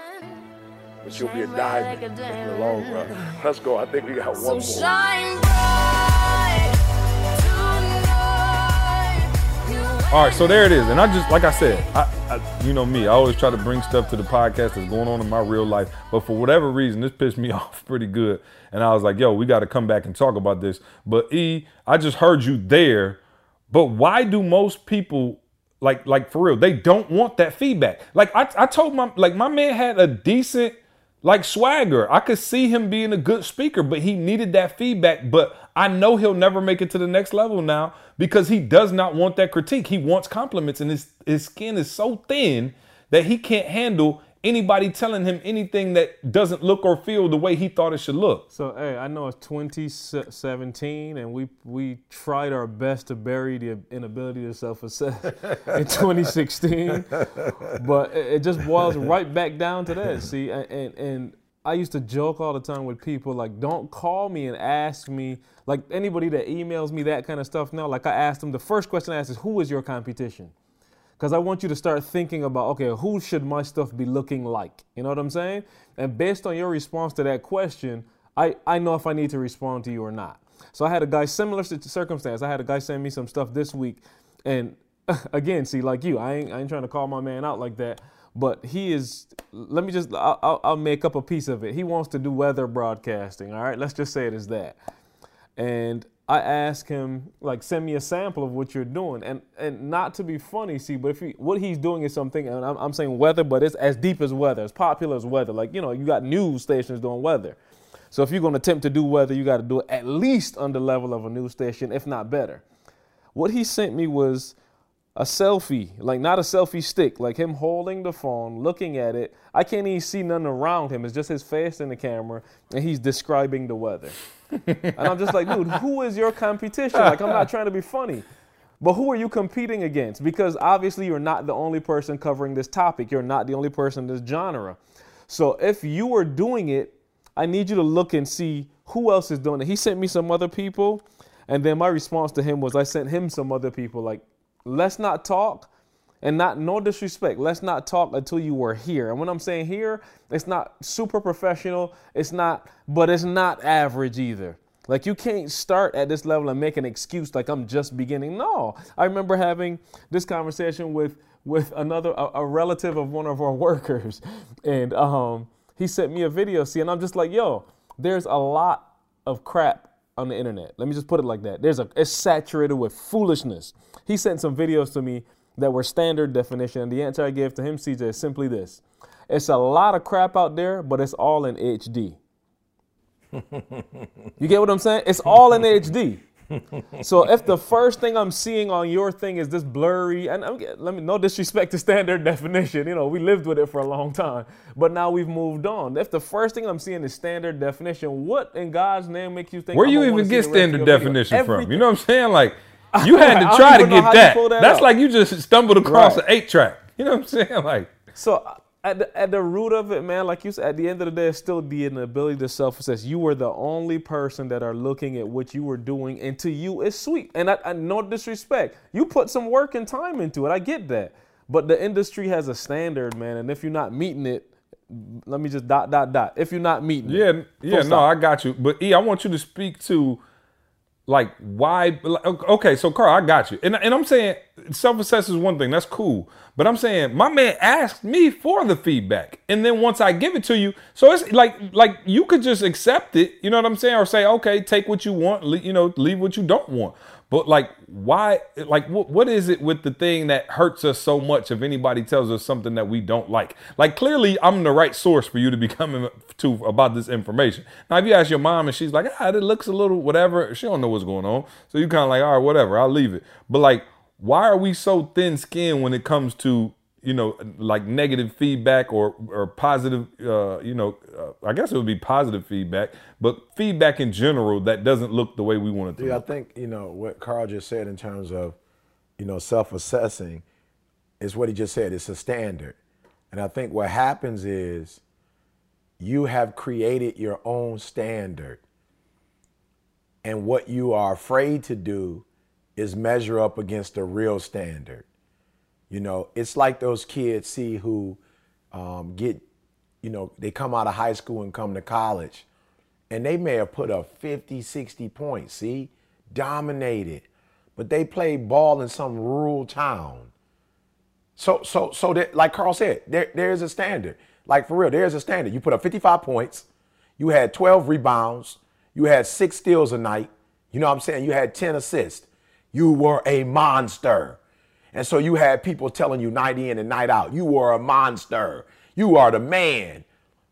but you'll be a diamond in the long run. Let's go. I think we got one more. Shine bright tonight. You All right, so there it is, and I just like I said, I, I you know me, I always try to bring stuff to the podcast that's going on in my real life, but for whatever reason, this pissed me [laughs] off pretty good, and I was like, yo, we got to come back and talk about this. But E, I just heard you there, but why do most people? Like, like for real, they don't want that feedback. Like I, I told my, like my man had a decent, like swagger. I could see him being a good speaker, but he needed that feedback. But I know he'll never make it to the next level now because he does not want that critique. He wants compliments, and his his skin is so thin that he can't handle anybody telling him anything that doesn't look or feel the way he thought it should look. So hey, I know it's 2017, and we we tried our best to bury the inability to self-assess [laughs] in 2016, but it, it just boils right back down to that. See, and, and and I used to joke all the time with people like, don't call me and ask me like anybody that emails me that kind of stuff now. Like I asked them, the first question I asked is, who is your competition? Because I want you to start thinking about okay, who should my stuff be looking like? You know what I'm saying? And based on your response to that question, I, I know if I need to respond to you or not. So I had a guy similar circumstance. I had a guy send me some stuff this week, and [laughs] again, see, like you, I ain't, I ain't trying to call my man out like that. But he is. Let me just. I'll, I'll- make up a piece of it. He wants to do weather broadcasting. All right, let's just say it as that and I ask him like send me a sample of what you're doing and and not to be funny see but if he, what he's doing is something and I'm, I'm saying weather but it's as deep as weather as popular as weather like you know you got news stations doing weather so if you're going to attempt to do weather you got to do it at least on the level of a news station if not better what he sent me was a selfie, like not a selfie stick, like him holding the phone, looking at it. I can't even see nothing around him. It's just his face in the camera, and he's describing the weather. And I'm just like, dude, who is your competition? Like, I'm not trying to be funny. But who are you competing against? Because obviously you're not the only person covering this topic. You're not the only person in this genre. So if you are doing it, I need you to look and see who else is doing it. He sent me some other people, and then my response to him was I sent him some other people. Like, let's not talk, and not no disrespect. Let's not talk until you were here. And when I'm saying here, it's not super professional. It's not, but it's not average either. Like you can't start at this level and make an excuse like I'm just beginning. No, I remember having this conversation with with another a, a relative of one of our [laughs] workers, and um, he sent me a video. See, and I'm just like, yo, there's a lot of crap on the internet. Let me just put it like that. There's a it's saturated with foolishness. He sent some videos to me that were standard definition, and the answer I gave to him, CJ, is simply this: It's a lot of crap out there, but it's all in HD. [laughs] You get what I'm saying? It's all in HD. So if the first thing I'm seeing on your thing is this blurry, and I'm, let me no disrespect to standard [laughs] definition, you know we lived with it for a long time, but now we've moved on. If the first thing I'm seeing is standard definition, what in God's name makes you think? Where you even get the rest of standard definition from? You know what I'm saying? Like you [laughs] had to try to even know how get that. that That's out. like you just stumbled across Right. an eight track. You know what I'm saying? [laughs] Like So at the, at the root of it, man, like you said, at the end of the day, it's still the inability to self-assess. You were the only person that are looking at what you were doing, and to you, it's sweet. And I, I no disrespect, you put some work and time into it. I get that, but the industry has a standard, man, and if you're not meeting it, let me just dot dot dot. If you're not meeting yeah, it, yeah. full No. I got you. But E, I want you to speak to like why okay so Karl i got you. And, and i'm saying self-assess is one thing that's cool. But i'm saying my man asked me for the feedback. And then once i give it to you so it's like like you could just accept it you know what i'm saying? Or say okay take what you want you know leave what you don't want but like why like what, is it with the thing that hurts us so much if anybody tells us something that we don't like? Like clearly i'm the right source for you to be [laughs] coming to about this information. Now if you ask your mom and she's like ah it looks a little whatever she don't know what's going on. So you kind of like all right whatever i'll leave it. But like why are we so thin skinned when it comes to you know like negative feedback or or positive uh you know uh, i guess it would be positive feedback but feedback in general that doesn't look the way we want it to Yeah, I think you know what Karl just said in terms of, you know, self-assessing, is what he just said. It's a standard, and I think what happens is, you have created your own standard, and what you are afraid to do, is measure up against the real standard. You know, it's like those kids see who um, get, you know, they come out of high school and come to college and they may have put up 50, 60 points, see, dominated, but they played ball in some rural town. So, so, so that, like Karl said, there, there's a standard. Like for real, there's a standard. You put up 55 points, you had 12 rebounds, you had six steals a night. You know what I'm saying? You had 10 assists. You were a monster. And so you had people telling you night in and night out, you were a monster. You are the man.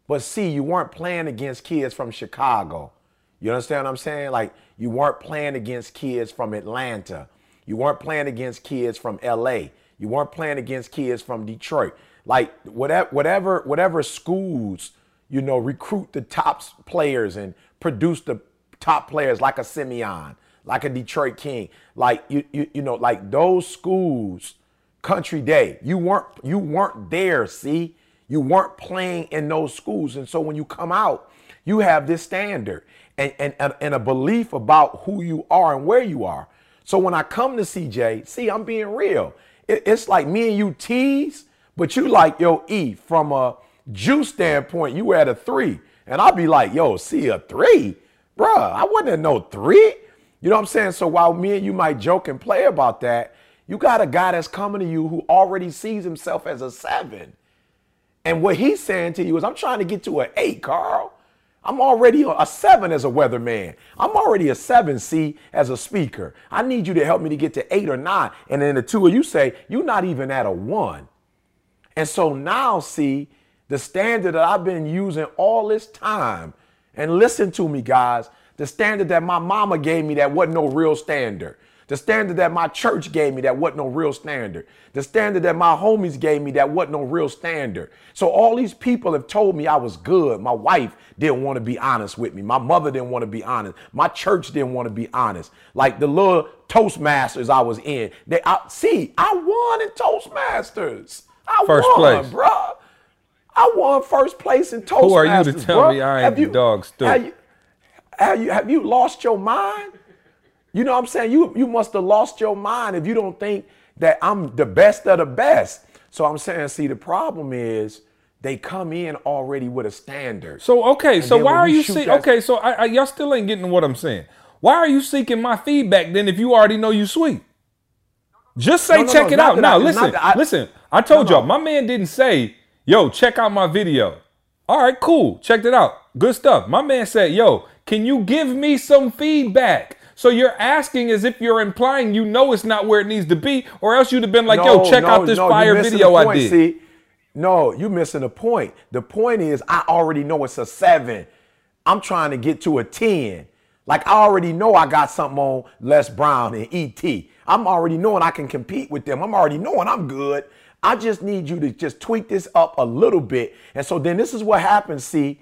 But see, you weren't playing against kids from Chicago. You understand what I'm saying? Like you weren't playing against kids from Atlanta. You weren't playing against kids from LA. You weren't playing against kids from Detroit. Like whatever whatever whatever schools, you know, recruit the top players and produce the top players like a Simeon, like a Detroit King, like you you, you know, like those schools, Country Day. You weren't you weren't there, see? You weren't playing in those schools. And so when you come out, you have this standard and, and, and, a belief about who you are and where you are. So when I come to CJ, see, I'm being real. It- it's like me and you tease, but you like, yo, E, from a juice standpoint, you at a three. And I'll be like, yo, see a three? Bruh, I wasn't at no three. You know what I'm saying? So while me and you might joke and play about that, you got a guy that's coming to you who already sees himself as a seven. And what he's saying to you is, I'm trying to get to an eight, Karl. I'm already a seven as a weatherman. I'm already a seven C as a speaker. I need you to help me to get to eight or nine. And then the two of you say, you're not even at a one. And so now, see, the standard that I've been using all this time, and listen to me, guys, the standard that my mama gave me that wasn't no real standard. The standard that my church gave me that wasn't no real standard. The standard that my homies gave me that wasn't no real standard. So all these people have told me I was good. My wife didn't want to be honest with me. My mother didn't want to be honest. My church didn't want to be honest. Like the little Toastmasters I was in. They I, see, I won in Toastmasters. I First won, place. bruh. I won first place in Toastmasters. Who are you to tell bruh. me I ain't Have the dog stool? Have you, have you lost your mind? You know what I'm saying? You you must have lost your mind if you don't think that I'm the best of the best. So I'm saying, see, the problem is they come in already with a standard. So okay, And so why are you seeking? Okay, so I, I, y'all still ain't getting what I'm saying. Why are you seeking my feedback then if you already know you sweet? Just say No, no, check no, it out. Now listen, I- listen. I told y'all, my man didn't say, "Yo, check out my video." All right, cool. Checked it out. Good stuff. My man said, "Yo, can you give me some feedback?" So you're asking as if you're implying you know it's not where it needs to be, or else you'd have been like, "Yo, check no, out this no, fire video I did." See, no, you're missing the point. The point is, I already know it's a seven. I'm trying to get to a 10. Like, I already know I got something on Les Brown and ET. I'm already knowing I can compete with them. I'm already knowing I'm good. I just need you to just tweak this up a little bit. And so then this is what happens. See,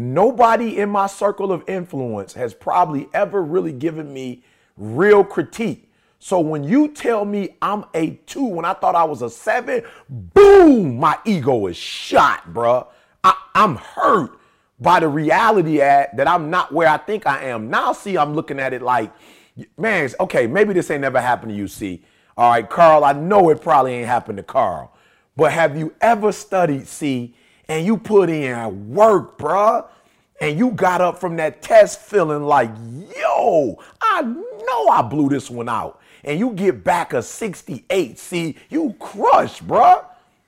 nobody in my circle of influence has probably ever really given me real critique. So when you tell me I'm a two when I thought I was a seven, boom, my ego is shot, bruh. I, I'm hurt by the reality at, that I'm not where I think I am. Now, see, I'm looking at it like, man, okay, maybe this ain't never happened to you, see. All right, Karl, I know it probably ain't happened to Karl. But have you ever studied, see, and you put in work, bruh? and you got up from that test feeling like, yo, I know I blew this one out. And you get back a 68. See, you crushed, bruh.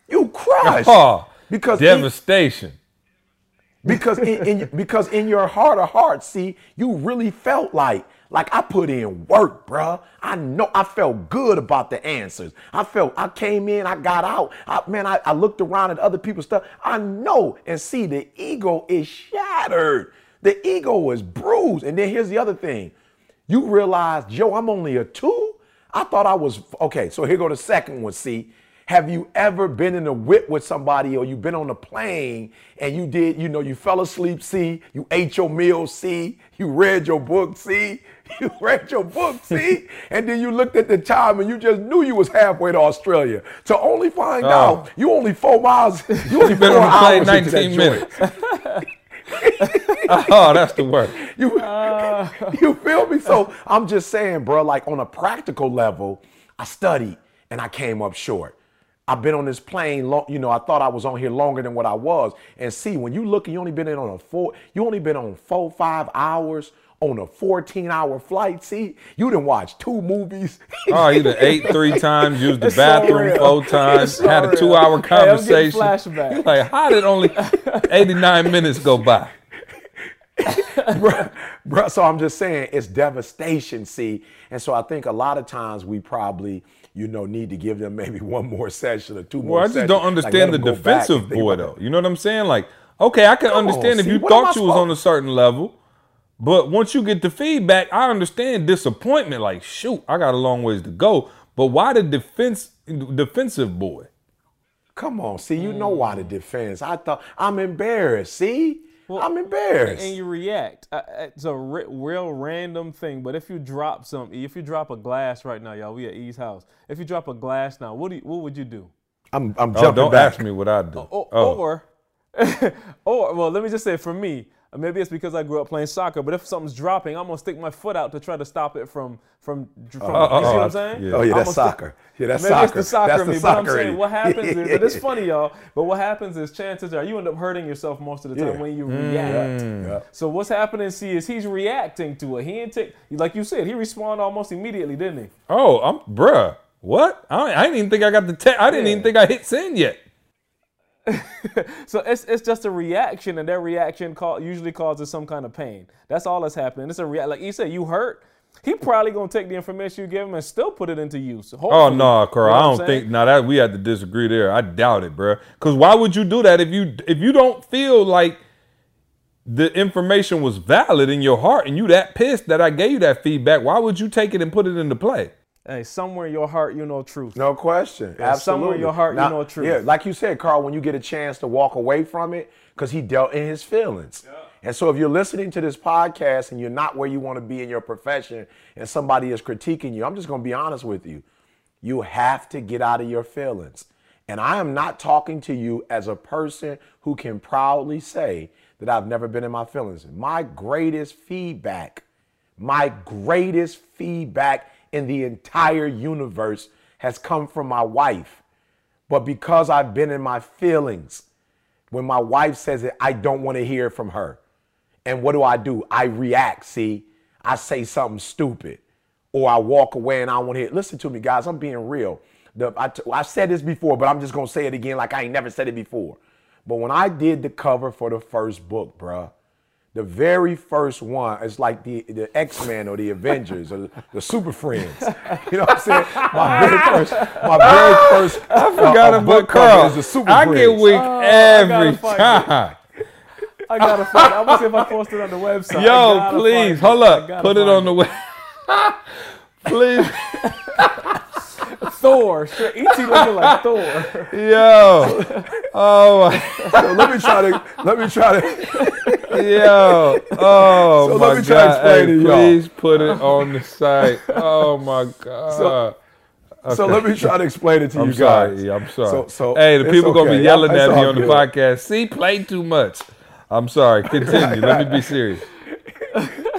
You crushed. Oh, [laughs] because devastation. because in, in because in your heart of hearts, see, you really felt like like I put in work, bruh. I know I felt good about the answers. I felt I came in, I got out. I, man, I, I looked around at other people's stuff. I know and see the ego is shattered. The ego is bruised. And then here's the other thing. You realize, Joe, I'm only a two. I thought I was okay. So here go the second one. See, have you ever been in a whip with somebody or you've been on a plane and you did, you know, you fell asleep, see, you ate your meal, see, you read your book, see, [laughs] you read your book, [laughs] see, and then you looked at the time and you just knew you was halfway to Australia to only find Oh. out you only four miles, [laughs] you only Been four on the plane hours 19 joint. minutes. oh, that's the word. You, oh. you feel me? So I'm just saying, bro, like on a practical level, I studied and I came up short. I've been on this plane long, you know, I thought I was on here longer than what I was. And see, when you look, you only been in on a four, you only been on four, five hours on a 14 hour flight. See, you didn't watch two movies. [laughs] Oh, you done ate three [laughs] times, used the so bathroom real. four times, so had a two hour Hey, conversation. flashbacks. [laughs] You're like, how did only 89 minutes go by? bruh, bruh, so I'm just saying it's devastation, see. And so I think a lot of times we probably, you know, need to give them [laughs] maybe one more session or two more Well, I just sessions. don't understand let the them go back defensive boy though. You know what I'm saying? Like, okay, I can Come on, understand if see, you what am I thought you was on a certain level, but once you get the feedback, I understand disappointment. Like, shoot, I got a long ways to go. But why the defense defensive boy? Come on, see, you know why the mm. defense. I thought I'm embarrassed. See, I'm embarrassed. and you react. It's a re- real random thing, but if you drop some, if you drop a glass right now, y'all, we at E's house. If you drop a glass now, what do you, what would you do? I'm, I'm Oh, jumping don't back. ask me what I do. Or, oh. or, [laughs] or, well, let me just say for me, uh, maybe it's because I grew up playing soccer. But if something's dropping, I'm gonna stick my foot out to try to stop it from from. from oh, you see what oh, I'm saying? yeah. Oh yeah, that's gonna stick- soccer. Yeah, that's Maybe soccer. it's the soccer that's in the me, but I'm soccer saying what happens is, but it's [laughs] funny, y'all. But what happens is, chances are, you end up hurting yourself most of the time Yeah. when you mm. react. Yeah. So what's happening? See, is he's reacting to it. He ain't take, like you said, he responded almost immediately, didn't he? Oh, I'm bruh. What? I, I didn't even think I got the te- I didn't Yeah. even think I hit send yet. [laughs] So it's it's just a reaction, and that reaction ca- usually causes some kind of pain. That's all that's happening. It's a rea- like you said, you hurt. He probably gonna take the information you give him and still put it into use. Oh hopefully. no, Karl. You know I don't think now that we had to disagree there. I doubt it, bruh. Cause why would you do that if you if you don't feel like the information was valid in your heart and you that pissed that I gave you that feedback? Why would you take it and put it into play? Hey, somewhere in your heart, you know truth. No question. Yeah, Absolutely. somewhere in your heart, you know truth. Yeah, like you said, Karl, when you get a chance to walk away from it, because he dealt in his feelings. And so if you're listening to this podcast and you're not where you want to be in your profession and somebody is critiquing you, I'm just going to be honest with you. You have to get out of your feelings. And I am not talking to you as a person who can proudly say that I've never been in my feelings. My greatest feedback, my greatest feedback in the entire universe has come from my wife. But because I've been in my feelings, when my wife says it, I don't want to hear from her. And what do I do? I react, see? I say something stupid or I walk away and I don't want to hear. Listen to me, guys, I'm being real. The, I, I've said this before, but I'm just going to say it again like I ain't never said it before. But when I did the cover for the first book, bruh, the very first one is like the, the X-Men or the Avengers or the, the Super Friends. [laughs] You know what I'm saying? My very [laughs] first, my very first I Forgot about Karl. is the Super I Friends. get weak Oh, I every gotta find it. time. I gotta find. I'm gonna see if I post it on the website. Yo, please hold it. Up. Put it find on the web. [laughs] please, Thor. Straight- ET looking like Thor. yo. Oh, my- So let me try to let me try to yo. Oh So my let me try to god. explain Hey, to y'all. please put it on the site. Oh my god. so let me try to explain it to I'm you sorry. guys. Yeah, I'm sorry. So, so hey, the it's people gonna be yelling It's at me all on the podcast. See, play too much. I'm sorry. Continue. Let me be serious. [laughs]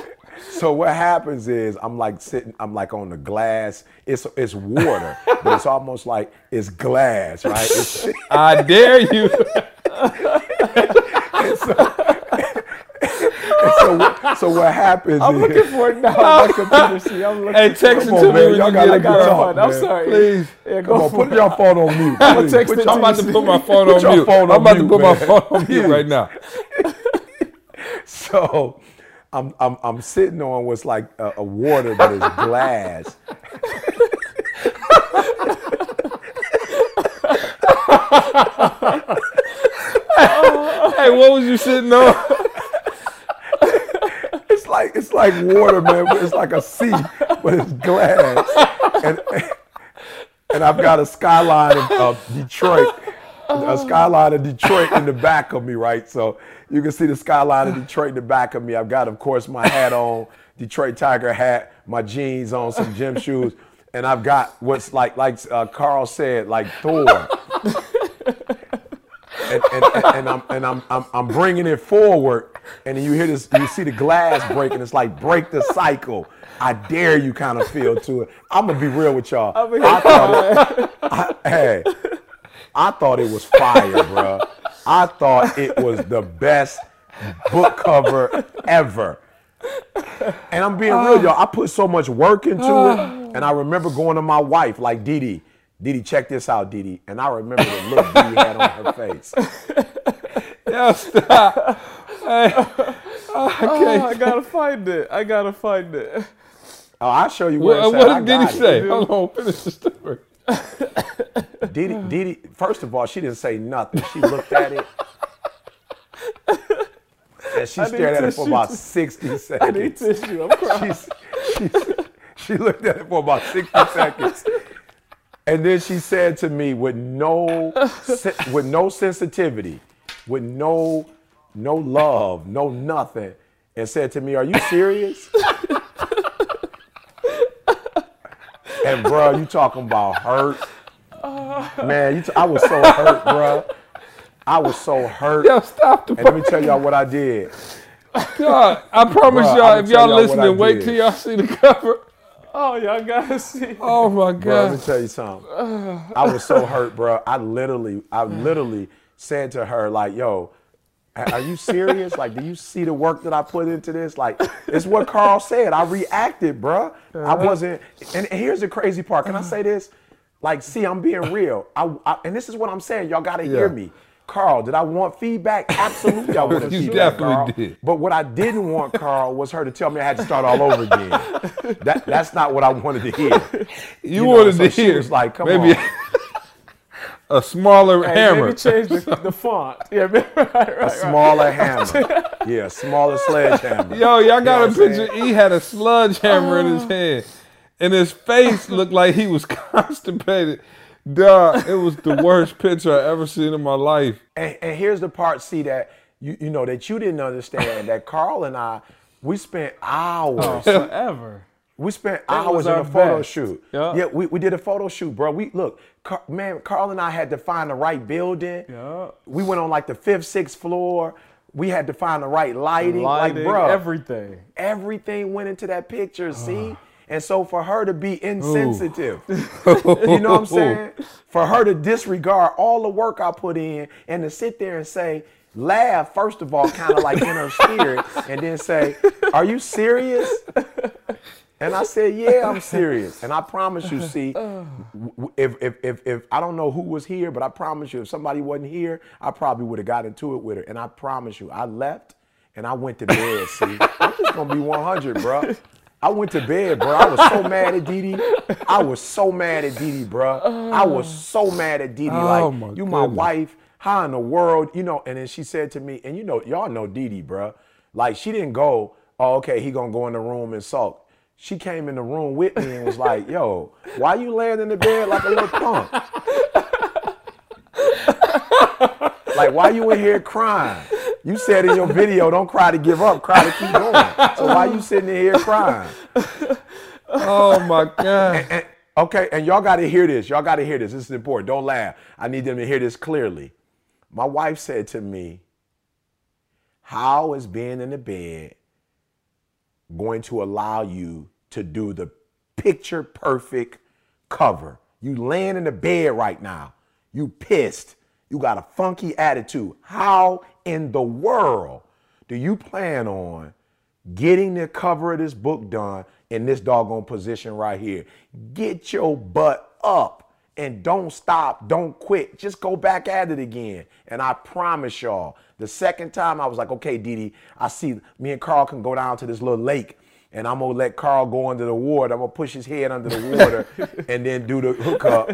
So what happens is I'm like sitting, I'm like on the glass. It's it's water, but it's almost like it's glass, right? It's, [laughs] I dare you. [laughs] so, so what happens? I'm is, looking for it now. my computer. See, I'm looking Hey, text it. to on, me when Y'all you gotta get gotta talk, I'm sorry. Please. Yeah, go Come on, put it. your phone on mute. I'ma text it I'm about to Put my phone Put on mute. phone I'm on about to mute, put my phone on mute [laughs] right now. So I'm I'm I'm sitting on what's like a, a water but it's glass. Hey, what was you sitting on? It's like it's like water, man. But it's like a sea, but it's glass. And and I've got a skyline of, of Detroit, a skyline of Detroit in the back of me, right? So you can see the skyline of [sighs] Detroit in the back of me. I've got, of course, my hat on, Detroit Tiger hat, my jeans on, some gym [laughs] shoes, and I've got what's like like uh, Karl said, like Thor. [laughs] and, and, and, and I'm and I'm, I'm I'm bringing it forward, and you hear this, you see the glass breaking. It's like break the cycle. I dare you, kind of feel to it. I'm gonna be real with y'all. I thought it, [laughs] I, hey, I thought it was fire, bro. I thought it was the best book cover ever. And I'm being real, y'all. I put so much work into it. Ah. And I remember going to my wife, like, Dee Dee, Dee Dee, check this out, Dee Dee. And I remember the look Dee Dee had on her face. Yo, stop. Hey, oh, I Oh. I gotta find it. I gotta find it. Oh, I'll show you where What, it's at. What did got he it. say? Hold on, finish the story. Dee Dee, first of all, she didn't say nothing. She looked at it. And she stared at it for about 60 I need seconds. tissue. I'm crying. She's, she's, she looked at it for about 60 seconds. And then she said to me with no with no sensitivity, with no no love, no nothing, and said to me, "Are you serious?" And bro, you talking about hurt? Man, you t- I was so hurt, bro. I was so hurt. Yo, stop the And let me tell y'all what I did. God, I promise Bruh, y'all, I'ma if y'all y'all what I listening, wait did. till y'all see the cover. Oh, y'all gotta see. Oh my Bro, let me God. tell you something. I was so hurt, bro. I literally, I literally said to her, like, yo, a- are you serious? Like, do you see the work that I put into this? Like, it's what Karl said. I reacted, bro. I uh-huh. wasn't, and here's the crazy part. Can I uh-huh. say this? Like, see, I'm being real. I, I- and this is what I'm saying. Y'all gotta hear me. Karl, did I want feedback? Absolutely, I wanted [laughs] You feedback, definitely Karl. did. But what I didn't want, Karl, was her to tell me I had to start all over again. That, that's not what I wanted to hear. [laughs] You, know, wanted so to she hear was like, come maybe on. [laughs] a smaller Hey, hammer. Maybe change the, the [laughs] font. Yeah, [laughs] right, right, A right. smaller hammer. [laughs] Yeah, smaller sledgehammer. Yo, y'all got know a what I'm picture. He had a sludge hammer in his uh. hand, and his face looked like he was constipated. Dog, it was the worst picture I ever seen in my life. And, and here's the part, see, that you, you know that you didn't understand that Karl and I, we spent oh, hours. Forever. We spent That hours was in our a photo best. shoot. Yeah. Yeah, we, we did a photo shoot, bro. We look, Car- man, Karl and I had to find the right building. Yeah. We went on like the fifth, sixth floor. We had to find the right lighting. Lighting, like, bro, everything. everything went into that picture, see? [sighs] And so for her to be insensitive, [laughs] you know what I'm [laughs] saying? For her to disregard all the work I put in and to sit there and say, laugh, first of all, kind of like in her spirit, [laughs] and then say, Are you serious? And I said, Yeah, I'm serious. And I promise you, see, [laughs] uh. if, if, if, if I don't know who was here, but I promise you, if somebody wasn't here, I probably would have got into it with her. And I promise you, I left and I went to bed, see. I'm just gonna be 100, bro. I went to bed, bro. I was so mad at Dee. I was so mad at Dee, bro. I uh. was so mad at Dee. Oh, like, my you my wife. How in the world, you know? And then she said to me, and you know, y'all know Dee, bro. Like, she didn't go, oh, okay, he gonna go in the room and sulk. She came in the room with me and was like, yo, why you laying in the bed like a little punk? like, why you in here crying? You said in your video, don't cry to give up, cry to keep going. So why you sitting in here crying? Oh my God. And, okay, and y'all got to hear this. Y'all got to hear this. This is important. Don't laugh. I need them to hear this clearly. My wife said to me, How is being in the bed going to allow you to do the picture perfect cover? You laying in the bed right now. You pissed. You got a funky attitude. How in the world do you plan on getting the cover of this book done in this doggone position right here. Get your butt up and don't stop, don't quit. Just go back at it again. And I promise y'all, the second time I was like, okay, Didi, I see me and Karl can go down to this little lake and I'm gonna let Karl go under the water. I'm gonna push his head under the water [laughs] and then do the hookup.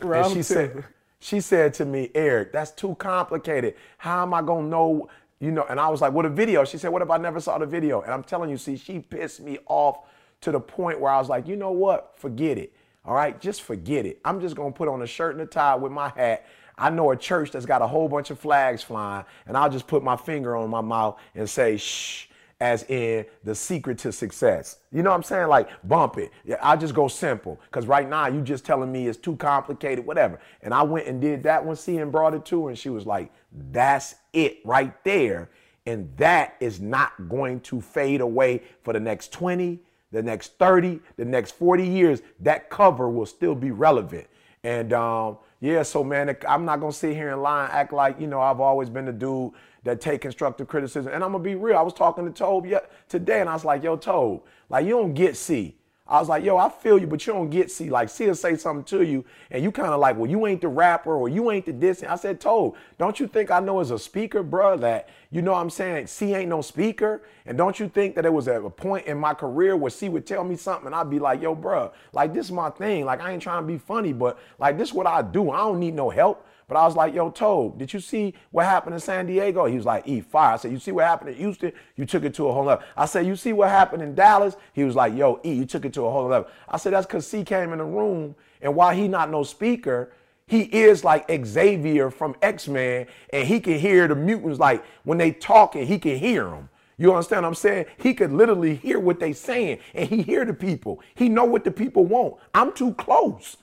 and she two. said, she said to me, Eric, that's too complicated. How am I gonna know? You know, and I was like, what a video. She said, what if I never saw the video? And I'm telling you, see, she pissed me off to the point where I was like, you know what? Forget it. All right, just forget it. I'm just gonna put on a shirt and a tie with my hat. I know a church that's got a whole bunch of flags flying, and I'll just put my finger on my mouth and say, shh, as in the secret to success. You know what I'm saying? Like bump it. Yeah, I just go simple. Cause right now you just telling me it's too complicated, whatever. And I went and did that one, see, and brought it to her, and she was like, that's it right there. And that is not going to fade away for the next 20, the next 30, the next 40 years. That cover will still be relevant. And um, yeah, so man, I'm not gonna sit here and lie and act like you know I've always been the dude that take constructive criticism. And I'm gonna be real. I was talking to Tobe today, and I was like, "Yo, Tobe, like you don't get C." I was like, "Yo, I feel you, but you don't get C." Like C will say something to you, and you kind of like, "Well, you ain't the rapper, or you ain't the this." I said, "Tobe, don't you think I know as a speaker, bruh, that you know what I'm saying C ain't no speaker, and don't you think that it was at a point in my career where C would tell me something, and I'd be like, "Yo, bruh, like this is my thing. Like I ain't trying to be funny, but like this is what I do. I don't need no help." But I was like, yo, Tobe, did you see what happened in San Diego? He was like, E, fire. I said, you see what happened in Houston? You took it to a whole level. I said, you see what happened in Dallas? He was like, yo, E, you took it to a whole level. I said, that's because C came in the room, and while he not no speaker, he is like Xavier from X-Men, and he can hear the mutants like when they talking, he can hear them. You understand what I'm saying? He could literally hear what they saying, and he hear the people. He know what the people want. I'm too close.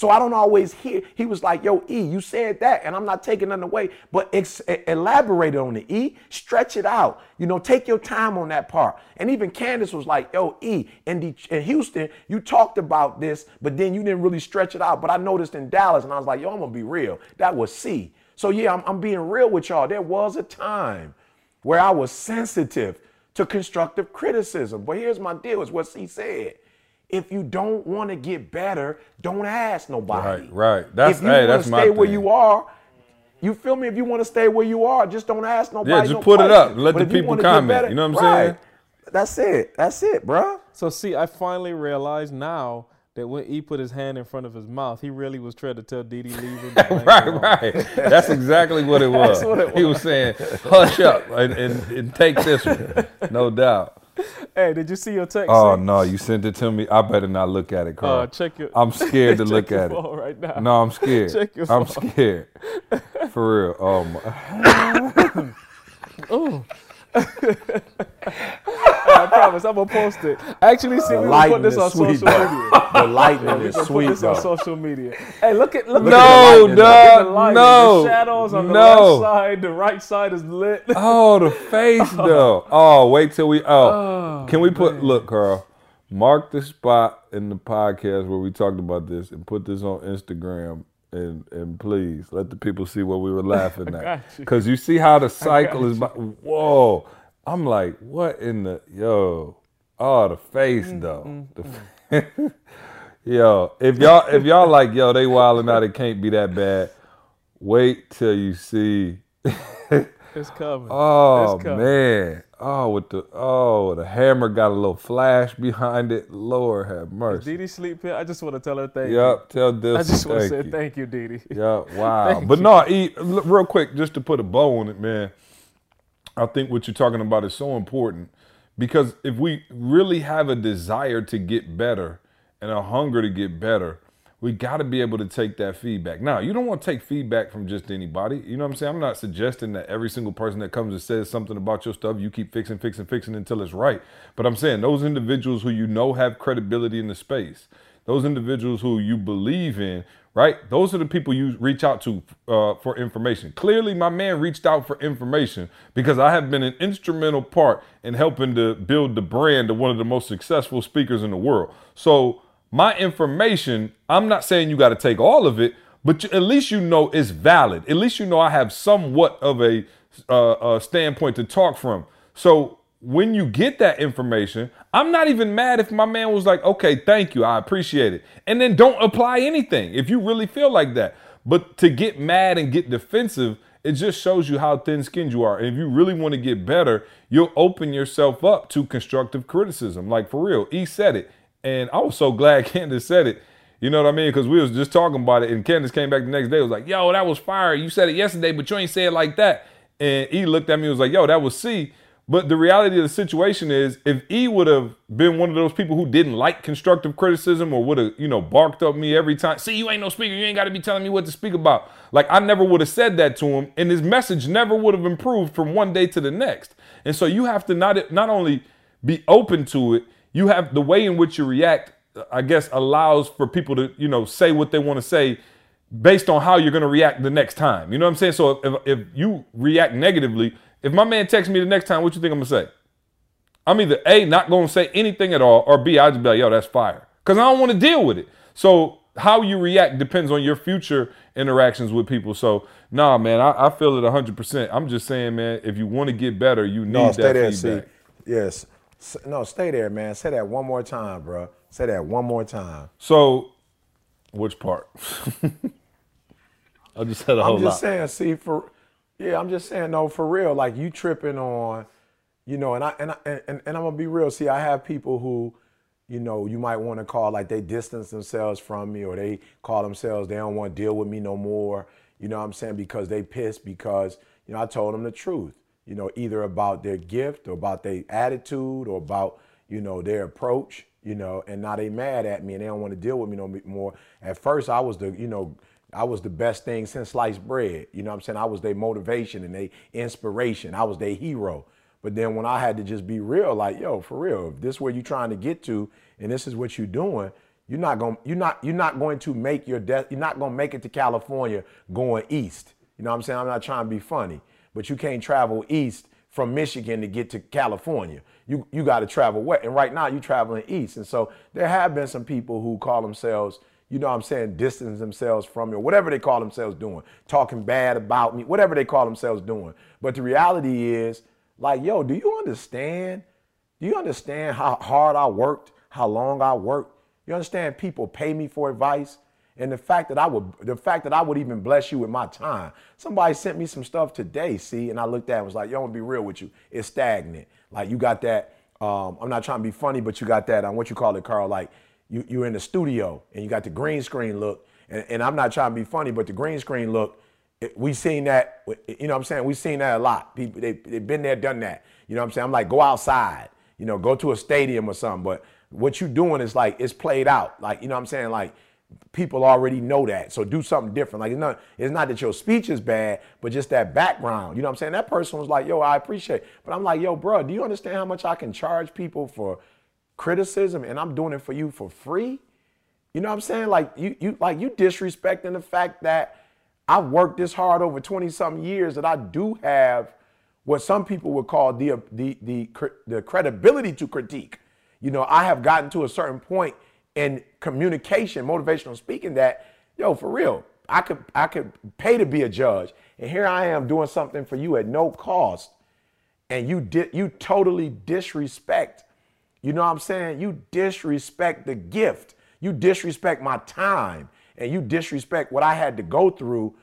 So I don't always hear. He was like, yo, E, you said that, and I'm not taking nothing away, but ex- elaborate on it, E. Stretch it out. You know, take your time on that part. And even Candace was like, yo, E, in, De- in Houston, you talked about this, but then you didn't really stretch it out. But I noticed in Dallas, and I was like, yo, I'm going to be real. That was C. So yeah, I'm, I'm being real with y'all. There was a time where I was sensitive to constructive criticism. But here's my deal, is what C said. If you don't want to get better, don't ask nobody. Right, right. That's- if you hey, wanna that's my stay where thing. you are. You feel me? If you want to stay where you are, just don't ask nobody. Yeah, just no put it up. Let But the if you people comment. better- You know what I'm saying? That's it. That's it, bruh. So see, I finally realized now that when he put his hand in front of his mouth, he really was trying to tell Didi leave him. [laughs] Right, right. That's exactly what it [laughs] was. what it He was saying, "Hush up and, and, and take this one." No doubt. [laughs] Hey, did you see your text? Oh no, you sent it to me. I better not look at it, Karl. Uh, check your. I'm scared to [laughs] look at it. right now. No, I'm scared. Check your I'm scared. For real. Oh my. [laughs] I promise, I'm gonna post it. Actually, see, The we put this on sweet, social though. media. The [laughs] lightning is gonna put sweet, this on social media. Hey, look at look, No, at the lighting. Look at the no, The shadows on the no. left side, the right side is lit. [laughs] Oh, the face [laughs] though. Oh, wait till we. Oh, oh can we put? Look, Karl. Mark the spot in the podcast where we talked about this and put this on Instagram. And and please let the people see what we were laughing [laughs] at. Cause you see how the cycle is. By, whoa! I'm like, what in the yo? Oh, the face Mm, though. The- [laughs] yo, if y'all if y'all like yo, they wilding out. It can't be that bad. Wait till you see. [laughs] It's coming. Oh It's coming. man. Oh with the oh the hammer got a little flash behind it. Lord have mercy. Didi sleep here. I just want to tell her thank you. Yep, tell this. I just want to say you. thank you, Didi. Yeah, [laughs] wow. But you. no, e, look, real quick, just to put a bow on it, man. I think what you're talking about is so important because if we really have a desire to get better and a hunger to get better, we got to be able to take that feedback. Now, you don't want to take feedback from just anybody. You know what I'm saying? I'm not suggesting that every single person that comes and says something about your stuff, you keep fixing, fixing, fixing until it's right. But I'm saying those individuals who you know have credibility in the space, those individuals who you believe in, right? Those are the people you reach out to uh, for information. Clearly, my man reached out for information because I have been an instrumental part in helping to build the brand of one of the most successful speakers in the world. So, my information, I'm not saying you got to take all of it, but you, at least you know it's valid. At least you know I have somewhat of a uh, uh, standpoint to talk from. So, when you get that information, I'm not even mad if my man was like, okay, thank you, I appreciate it. And then don't apply anything if you really feel like that. But to get mad and get defensive, it just shows you how thin skinned you are. And if you really want to get better, you'll open yourself up to constructive criticism. Like for real, he said it. And I was so glad [laughs] Candace said it. You know what I mean? Because we was just talking about it, and Candace came back the next day. Was like, "Yo, that was fire. You said it yesterday, but you ain't say it like that." And he looked at me and was like, "Yo, that was C." But the reality of the situation is, if E would have been one of those people who didn't like constructive criticism or would have, you know, barked up me every time, see, you ain't no speaker, you ain't got to be telling me what to speak about. Like, I never would have said that to him, and his message never would have improved from one day to the next. And so you have to not not only be open to it, you have the way in which you react, uh, I guess, allows for people to, you know, say what they want to say based on how you're going to react the next time. You know what I'm saying? So if, if you react negatively, if my man texts me the next time, what you think I'm gonna say? I'm either A, not gonna say anything at all, or B, I just be like, yo, that's fire. Cause I don't want to deal with it. So how you react depends on your future interactions with people. So nah, man, I, I feel it 100%. I'm just saying, man, if you want to get better, you need No, that there, feedback. Yes. No, stay there, man. Say that one more time, bro. Say that one more time. So, which part? [laughs] I just said a whole lot. I'm just lot. saying, see, for yeah, I'm just saying, no, for real. Like you tripping on, you know, and I and I, and, and I'm gonna be real. See, I have people who, you know, you might want to call like they distance themselves from me, or they call themselves they don't want to deal with me no more. You know what I'm saying? Because they pissed because you know I told them the truth. You know, either about their gift or about their attitude or about you know their approach. You know, and now they mad at me and they don't want to deal with me no more. At first, I was the you know I was the best thing since sliced bread. You know what I'm saying? I was their motivation and their inspiration. I was their hero. But then when I had to just be real, like, yo, for real, if this is where you're trying to get to and this is what you're doing, you're not going you're not you're not going to make your death you're not to make it to California going east. You know what I'm saying? I'm not trying to be funny, but you can't travel east from Michigan to get to California. You you got to travel west. And right now you're traveling east. And so there have been some people who call themselves you know what I'm saying, distance themselves from me or whatever they call themselves doing, talking bad about me, whatever they call themselves doing. But the reality is, like, yo, do you understand? Do you understand how hard I worked, how long I worked? You understand people pay me for advice? And the fact that I would the fact that I would even bless you with my time. Somebody sent me some stuff today, see, and I looked at it and was like, yo, I'm gonna be real with you. It's stagnant. Like you got that, um, I'm not trying to be funny, but you got that on what you call it, Karl, like you, you're in the studio and you got the green screen look. And, and I'm not trying to be funny, but the green screen look, it, we seen that, you know what I'm saying? We've seen that a lot. People, they, they've been there, done that. You know what I'm saying? I'm like, go outside, you know, go to a stadium or something. But what you doing is like, it's played out. Like, you know what I'm saying? Like, people already know that. So do something different. Like, it's not, it's not that your speech is bad, but just that background. You know what I'm saying? That person was like, yo, I appreciate it. But I'm like, yo, bro, do you understand how much I can charge people for criticism and I'm doing it for you for free? You know what I'm saying? Like you you like you disrespecting the fact that I've worked this hard over 20 something years that I do have what some people would call the the the the credibility to critique. You know, I have gotten to a certain point in communication, motivational speaking that yo, for real, I could I could pay to be a judge. And here I am doing something for you at no cost. And you did you totally disrespect you know what I'm saying? You disrespect the gift. You disrespect my time and you disrespect what I had to go through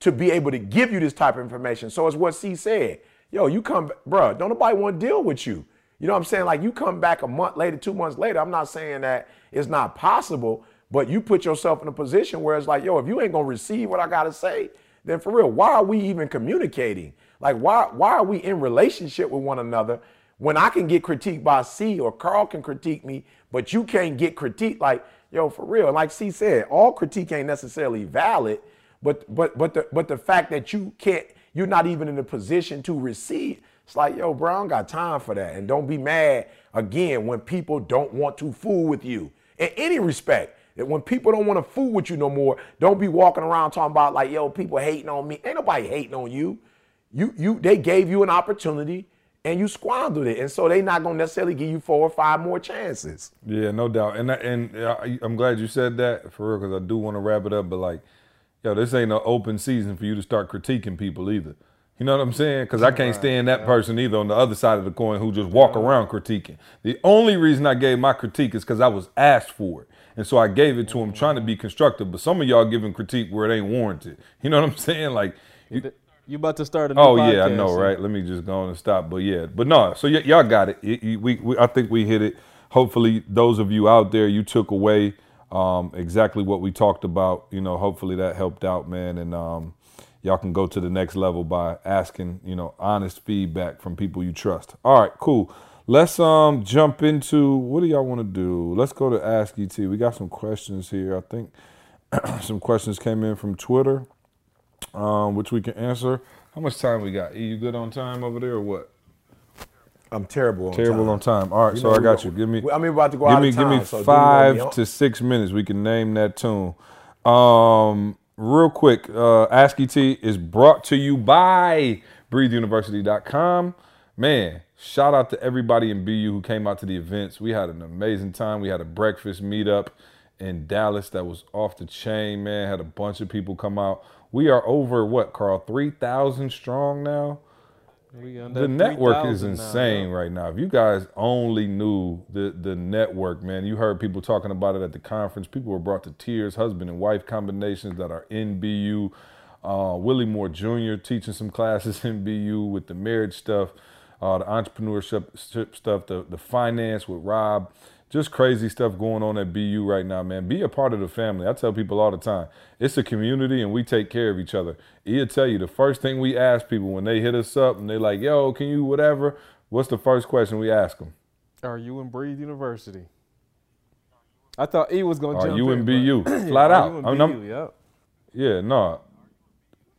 to be able to give you this type of information. So it's what C said. Yo, you come, bruh, don't nobody want to deal with you. You know what I'm saying? Like you come back a month later, two months later. I'm not saying that it's not possible, but you put yourself in a position where it's like, yo, if you ain't gonna receive what I gotta say, then for real, why are we even communicating? Like, why why are we in relationship with one another when I can get critiqued by C or Karl can critique me, but you can't get critiqued? Like, yo, for real. Like C said, all critique ain't necessarily valid, but but but the but the fact that you can't, you're not even in a position to receive. It's like, yo, bro, I don't got time for that. And don't be mad again when people don't want to fool with you in any respect. That when people don't want to fool with you no more, don't be walking around talking about like, yo, people hating on me. Ain't nobody hating on you. You you they gave you an opportunity and you squandered it. And so they not gonna necessarily give you four or five more chances. Yeah, no doubt. And that- and I- I'm glad you said that for real because I do want to wrap it up. But like, yo, this ain't an open season for you to start critiquing people either. You know what I'm saying? Because I can't stand that person either on the other side of the coin who just walk around critiquing. The only reason I gave my critique is because I was asked for it. And so I gave it to him trying to be constructive. But some of y'all giving critique where it ain't warranted. You know what I'm [laughs] saying? Like, you, You about to start a new Oh yeah, I know, right? Let me just go on and stop. But yeah, but no. So y- y'all got it. Y- we, we, I think we hit it. Hopefully, those of you out there, you took away um, exactly what we talked about. You know, hopefully that helped out, man. And um, y'all can go to the next level by asking, you know, honest feedback from people you trust. All right, cool. Let's um jump into what do y'all want to do? Let's go to Ask ET. We got some questions here. I think [clears throat] some questions came in from Twitter um, which we can answer. How much time we got? E, you good on time over there or what? I'm terrible on Terrible time. on time. All right, You so know, I got you. Give me. I mean, about to go give out me, of give me so do you wanna five to six minutes. We can name that tune. Um, real quick, uh, Ask ET is brought to you by BreatheUniversity.com. Man, shout out to everybody in BU who came out to the events. We had an amazing time. We had a breakfast meetup in Dallas that was off the chain. Man, had a bunch of people come out. We are over what, Karl? Three thousand strong now the network is 3,000 now, insane right now. If you guys only knew the the network, man, you heard people talking about it at the conference. People were brought to tears. Husband and wife combinations that are in BU. Uh, Willie Moore Jr. teaching some classes [laughs] in BU with the marriage stuff, uh, the entrepreneurship stuff, the the finance with Rob. Just crazy stuff going on at BU right now, man. Be a part of the family. I tell people all the time, it's a community and we take care of each other. He'll tell you the first thing we ask people when they hit us up and they like, yo, can you whatever? What's the first question we ask them? Are you in Breathe University? I thought E was gonna Are jump you in, BU? [clears throat] Flat Are out. you in BU? I'm- Yep. yeah, no.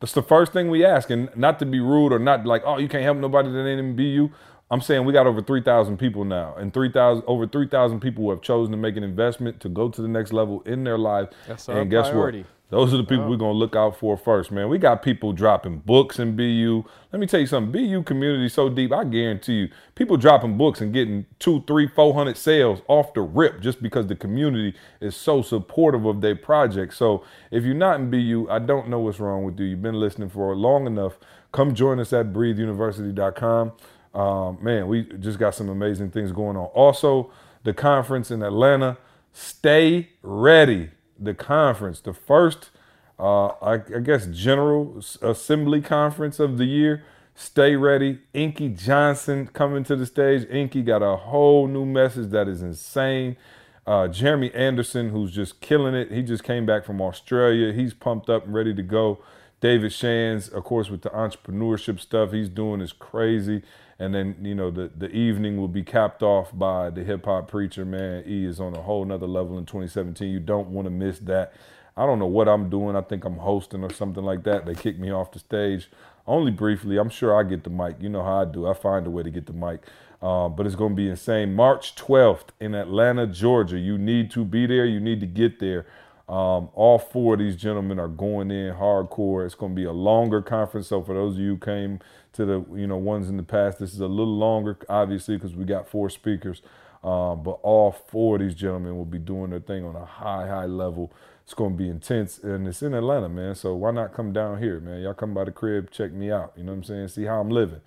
That's the first thing we ask, and not to be rude or not like, oh, you can't help nobody that ain't in BU. I'm saying we got over 3,000 people now, and 3,000 over 3,000 people who have chosen to make an investment to go to the next level in their life. That's our and guess priority. what? Those are the people we're gonna look out for first, man. We got people dropping books in BU. Let me tell you something. BU community so deep. I guarantee you, people dropping books and getting two, three, four hundred sales off the rip just because the community is so supportive of their project. So if you're not in BU, I don't know what's wrong with you. You've been listening for long enough. Come join us at BreatheUniversity.com. Um, man, we just got some amazing things going on. Also, the conference in Atlanta. Stay ready. The conference, the first, uh, I, I guess, General Assembly Conference of the year. Stay ready. Inky Johnson coming to the stage. Inky got a whole new message that is insane. Uh, Jeremy Anderson, who's just killing it. He just came back from Australia. He's pumped up and ready to go. David Shands, of course, with the entrepreneurship stuff he's doing is crazy. And then, you know, the, the evening will be capped off by the hip hop preacher, man. E is on a whole nother level in 2017. You don't want to miss that. I don't know what I'm doing. I think I'm hosting or something like that. They kicked me off the stage only briefly. I'm sure I get the mic. You know how I do. I find a way to get the mic. Uh, but it's going to be insane. March 12th in Atlanta, Georgia. You need to be there. You need to get there. Um, all four of these gentlemen are going in hardcore. It's going to be a longer conference. So for those of you who came to the you know ones in the past, this is a little longer, obviously, because we got four speakers. Um, but all four of these gentlemen will be doing their thing on a high, high level. It's going to be intense, and it's in Atlanta, man. So why not come down here, man? Y'all come by the crib, check me out. You know what I'm saying? See how I'm living.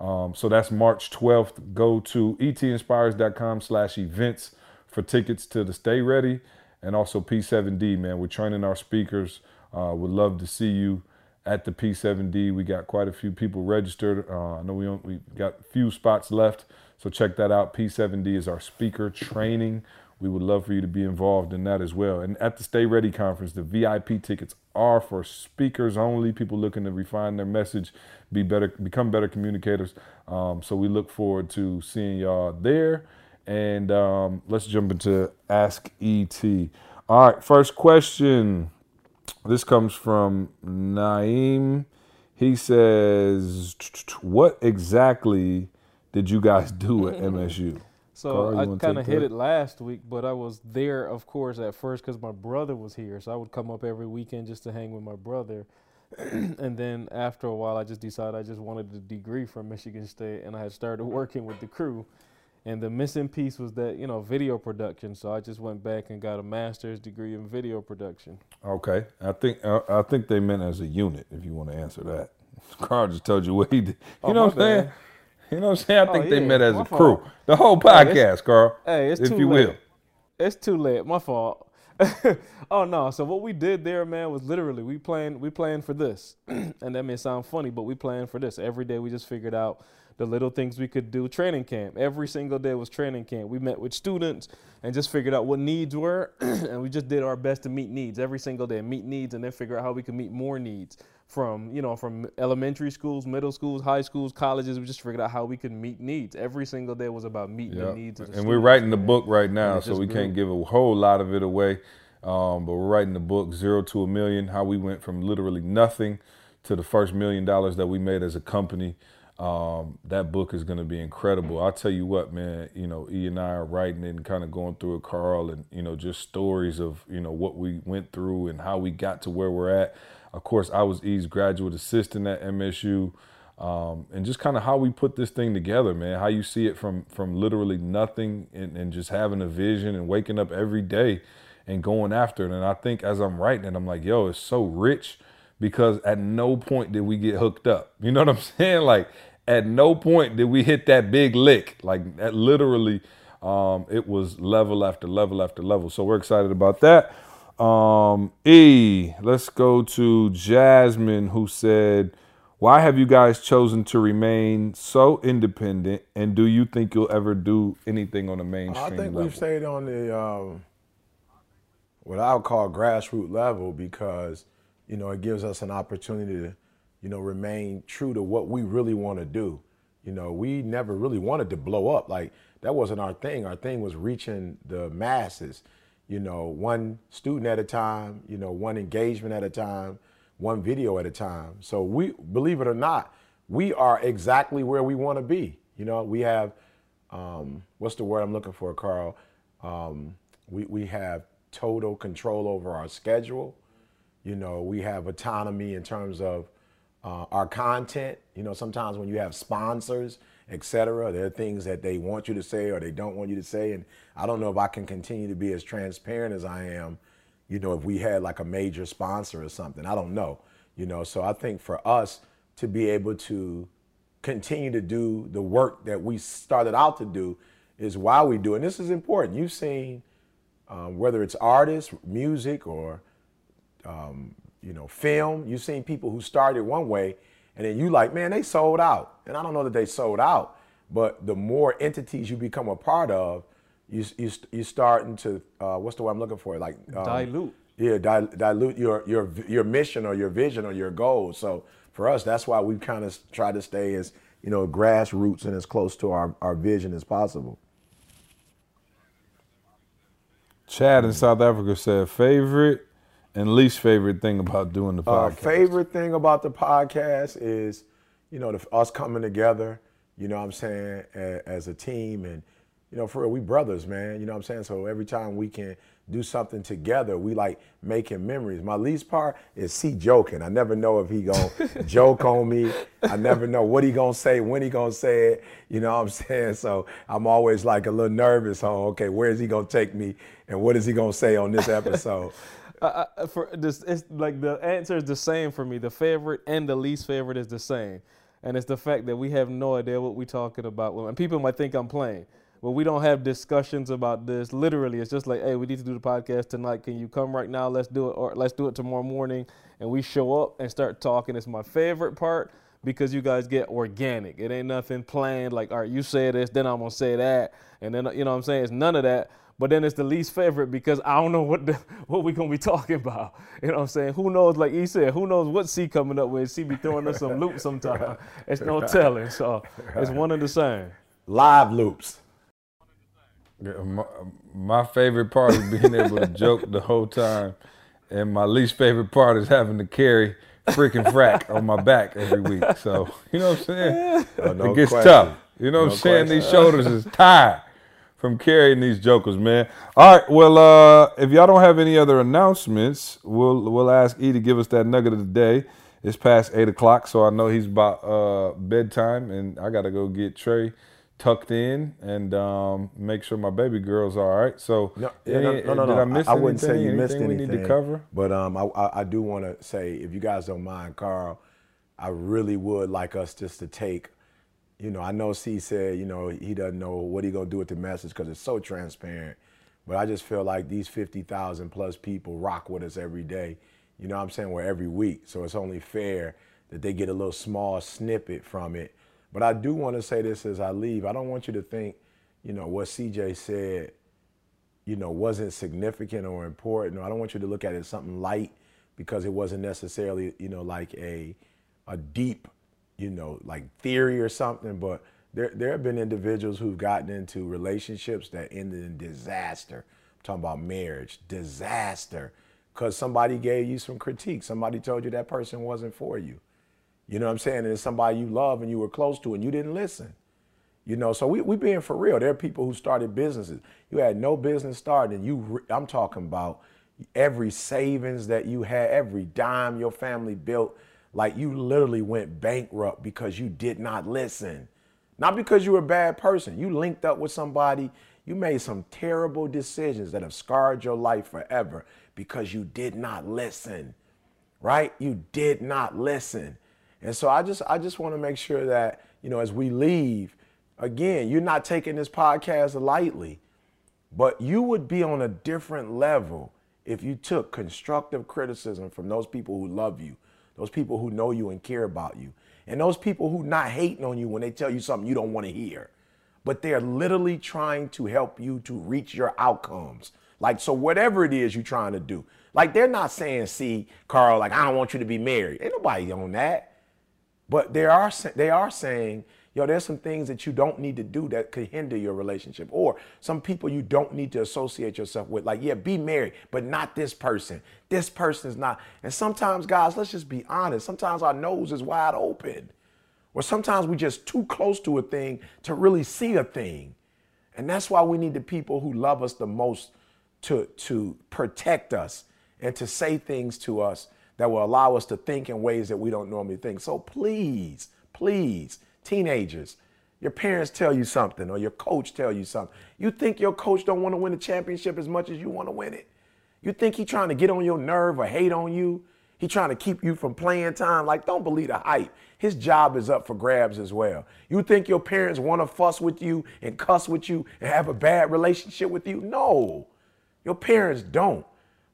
Um, so that's March 12th. Go to etinspires.com slash events for tickets to the Stay Ready and also P7D, man. We're training our speakers. Uh, would love to see you at the P7D. We got quite a few people registered. Uh, I know we, we got a few spots left, so check that out. P7D is our speaker training. We would love for you to be involved in that as well. And at the Stay Ready conference, the VIP tickets are for speakers only, people looking to refine their message, be better, become better communicators. Um, so we look forward to seeing y'all there. And um, let's jump into Ask ET. All right, first question. This comes from Naeem. He says, "What exactly did you guys do at [laughs] MSU?" So Karl, I kind of hit that? it last week, but I was there, of course, at first because my brother was here. So I would come up every weekend just to hang with my brother. [clears throat] and then after a while, I just decided I just wanted a degree from Michigan State, and I had started [laughs] working with the crew. And the missing piece was that you know video production. So I just went back and got a master's degree in video production. Okay, I think uh, I think they meant as a unit. If you want to answer that, [laughs] Karl just told you what he did. You Oh, know what I'm saying? You know what I'm saying? I Oh, think they yeah, met as my a crew. The whole podcast, it's- Karl. Hey, it's if too you late. will. It's too late. My fault. [laughs] oh no. So what we did there, man, was literally we planned we planned for this. [clears throat] and that may sound funny, but we planned for this. Every day we just figured out the little things we could do. Training camp. Every single day was training camp. We met with students and just figured out what needs were. [clears throat] and we just did our best to meet needs every single day. Meet needs and then figure out how we could meet more needs from, you know, from elementary schools, middle schools, high schools, colleges. We just figured out how we could meet needs. Every single day was about meeting Yeah. the needs of the And we're writing the book right now, so we grew. can't give a whole lot of it away. Um, but we're writing the book Zero to a Million, how we went from literally nothing to the first million dollars that we made as a company. Um, that book is going to be incredible. I'll tell you what, man, you know, E and I are writing it and kind of going through it, Karl, and, you know, just stories of, you know, what we went through and how we got to where we're at. Of course, I was E's graduate assistant at MSU um, and just kind of how we put this thing together, man. How you see it from from literally nothing and, and just having a vision and waking up every day and going after it. And I think as I'm writing it, I'm like, yo, it's so rich because at no point did we get hooked up. You know what I'm [laughs] saying? Like at no point did we hit that big lick. Like that literally, um, it was level after level after level. So we're excited about that. Um, E, let's go to Jasmine, who said, Why have you guys chosen to remain so independent? And do you think you'll ever do anything on the mainstream I think level? we've stayed on the um, what I would call grassroots level because you know it gives us an opportunity to you know remain true to what we really want to do. You know, we never really wanted to blow up. Like that wasn't our thing. Our thing was reaching the masses. You know, one student at a time. You know, one engagement at a time, one video at a time. So we believe it or not, we are exactly where we want to be. You know, we have um, what's the word I'm looking for, Karl? Um, we, we have total control over our schedule. You know, we have autonomy in terms of uh, our content. You know, sometimes when you have sponsors, et cetera, there are things that they want you to say or they don't want you to say. And I don't know if I can continue to be as transparent as I am, you know, if we had like a major sponsor or something. I don't know, you know. So I think for us to be able to continue to do the work that we started out to do is why we do. And this is important. You've seen um, whether it's artists, music, or um, you know, film. You've seen people who started one way, and then you like, man, they sold out. And I don't know that they sold out, but the more entities you become a part of, you you you starting to uh, what's the word I'm looking for? Like um, Dilute. Yeah, di- dilute your your your mission or your vision or your goals. So for us, that's why we kind of try to stay as you know grassroots and as close to our, our vision as possible. Chad in South Africa said, Favorite and least favorite thing about doing the Uh, podcast? favorite thing about the podcast is, you know, the, us coming together. You know what I'm saying a, as a team, and you know, for real, we brothers, man. You know what I'm saying. So every time we can do something together, we like making memories. My least part is C joking. I never know if he gonna [laughs] joke on me. I never know what he gonna say, when he gonna say it. You know what I'm saying. So I'm always like a little nervous. On okay, where is he gonna take me, and what is he gonna say on this episode? [laughs] I, for this, it's like the answer is the same for me. The favorite and the least favorite is the same, and it's the fact that we have no idea what we're talking about. And people might think I'm playing, but we don't have discussions about this. Literally, it's just like, hey, we need to do the podcast tonight. Can you come right now? Let's do it, or let's do it tomorrow morning. And we show up and start talking. It's my favorite part because you guys get organic. It ain't nothing planned. Like, all right, you say this, then I'm gonna say that, and then you know what I'm saying. It's none of that. But then it's the least favorite because I don't know what the, [laughs] what we gonna be talking about. You know what I'm saying? Who knows? Like he said, who knows what C coming up with? C be throwing us some loops sometime. [laughs] It's no telling. So it's one and the same. Live loops. Yeah, My, my favorite part is being able to joke the whole time, and my least favorite part is having to carry freaking frack on my back every week. So you know what I'm saying? Oh, no it gets question. tough. You know what I'm saying? question. These shoulders is tired from carrying these jokers, man. All right, well, uh, if y'all don't have any other announcements, we'll we'll ask E to give us that nugget of the day. It's past eight o'clock, so I know he's about uh, bedtime, and I gotta go get Trey tucked in and um, make sure my baby girl's all right. So, No, yeah, no, no, no, did no. I miss wouldn't say anything? you missed Anything anything. we need to cover? But um, I, I, I do want to say, if you guys don't mind, Karl, I really would like us just to take, you know, I know C said, you know, he doesn't know what he gonna do with the message because it's so transparent. But I just feel like these 50,000 plus people rock with us every day. You know what I'm saying? We're every week. So it's only fair that they get a little small snippet from it. But I do want to say this as I leave. I don't want you to think, you know, what CJ said, you know, wasn't significant or important. I don't want you to look at it as something light because it wasn't necessarily, you know, like a a deep, you know, like theory or something. But there there have been individuals who've gotten into relationships that ended in disaster. I'm talking about marriage, disaster, because somebody gave you some critique. Somebody told you that person wasn't for you. You know what I'm saying? And it's somebody you love and you were close to and you didn't listen. You know, so we we being for real. There are people who started businesses. You had no business starting. You, I'm talking about every savings that you had, every dime your family built. Like you literally went bankrupt because you did not listen. Not because you were a bad person. You linked up with somebody. You made some terrible decisions that have scarred your life forever because you did not listen. Right? You did not listen. And so I just I just want to make sure that, you know, as we leave, again, you're not taking this podcast lightly, but you would be on a different level if you took constructive criticism from those people who love you, those people who know you and care about you, and those people who not hating on you when they tell you something you don't want to hear. But they're literally trying to help you to reach your outcomes. Like, so whatever it is you're trying to do. Like, they're not saying, see, Karl, like, I don't want you to be married. Ain't nobody on that. But they are they are saying, yo, there's some things that you don't need to do that could hinder your relationship, or some people you don't need to associate yourself with. Like, yeah, be married, but not this person. This person is not. And sometimes, guys, let's just be honest. Sometimes our nose is wide open, or sometimes we're just too close to a thing to really see a thing. And that's why we need the people who love us the most to, to protect us and to say things to us that will allow us to think in ways that we don't normally think. So please, please, teenagers, your parents tell you something or your coach tell you something. You think your coach don't want to win a championship as much as you want to win it? You think he trying to get on your nerve or hate on you? He trying to keep you from playing time? Like, don't believe the hype. His job is up for grabs as well. You think your parents want to fuss with you and cuss with you and have a bad relationship with you? No, your parents don't.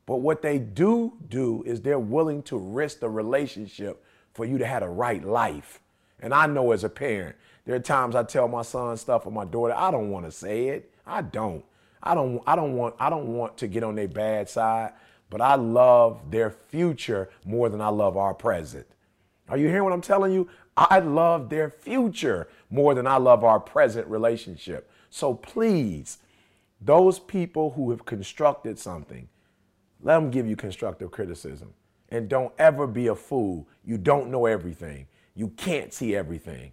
But what they do do is they're willing to risk the relationship for you to have a right life. And I know as a parent, there are times I tell my son stuff or my daughter, I don't want to say it. I don't. I don't I don't want I don't want to get on their bad side, but I love their future more than I love our present. Are you hearing what I'm telling you? I love their future more than I love our present relationship. So please, those people who have constructed something, let them give you constructive criticism. And don't ever be a fool. You don't know everything. You can't see everything,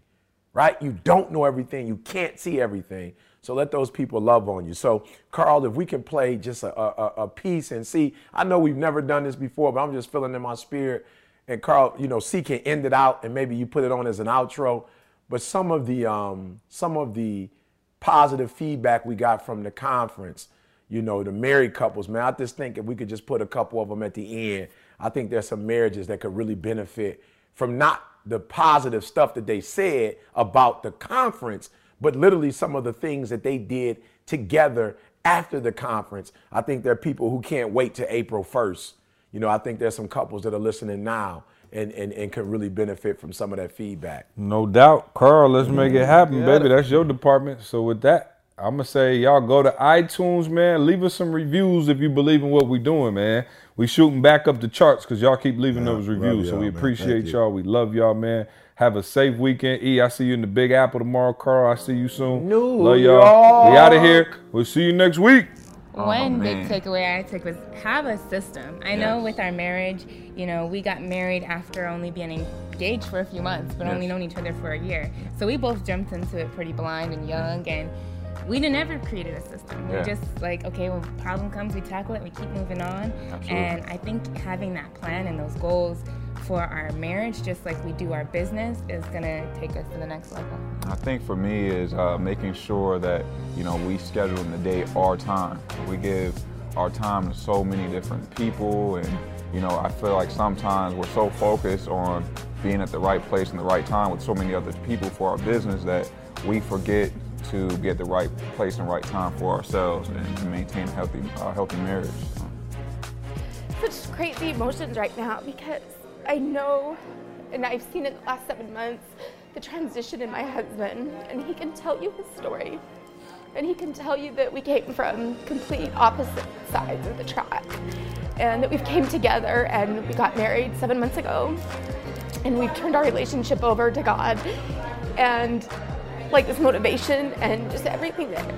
right? You don't know everything. You can't see everything. So let those people love on you. So, Karl, if we can play just a, a, a piece and see, I know we've never done this before, but I'm just feeling in my spirit. And Karl, you know, C can end it out and maybe you put it on as an outro. But some of the um, some of the positive feedback we got from the conference, you know, the married couples, man, I just think if we could just put a couple of them at the end, I think there's some marriages that could really benefit from not the positive stuff that they said about the conference, but literally some of the things that they did together after the conference. I think there are people who can't wait to April 1st. You know, I think there's some couples that are listening now and, and, and can really benefit from some of that feedback. No doubt. Karl, let's make it mm-hmm. happen, baby. That's your department. So with that, I'm gonna say y'all go to iTunes, man. Leave us some reviews if you believe in what we're doing, man. We shooting back up the charts because y'all keep leaving those reviews. So we man. appreciate you. y'all. We love y'all, man. Have a safe weekend. E, I see you in the Big Apple tomorrow. Karl, I see you soon. New love y'all. We out of here. We'll see you next week. One oh, big takeaway I took was have a system. I know with our marriage, you know, we got married after only being engaged for a few months, but only known each other for a year. So we both jumped into it pretty blind and young, and we didn't ever created a system. Yeah. We just like, okay, when problem comes, we tackle it, we keep moving on. Absolutely. And I think having that plan and those goals for our marriage, just like we do our business, is gonna take us to the next level. I think for me is uh, making sure that you know we schedule in the day our time. We give our time to so many different people, and you know I feel like sometimes we're so focused on being at the right place in the right time with so many other people for our business that we forget to be at the right place and right time for ourselves and to maintain a healthy, uh, healthy marriage. Such crazy emotions right now because I know, and I've seen in the last seven months, the transition in my husband, and he can tell you his story. And he can tell you that we came from complete opposite sides of the track, and that we've came together and we got married seven months ago, and we've turned our relationship over to God, and like this motivation and just everything that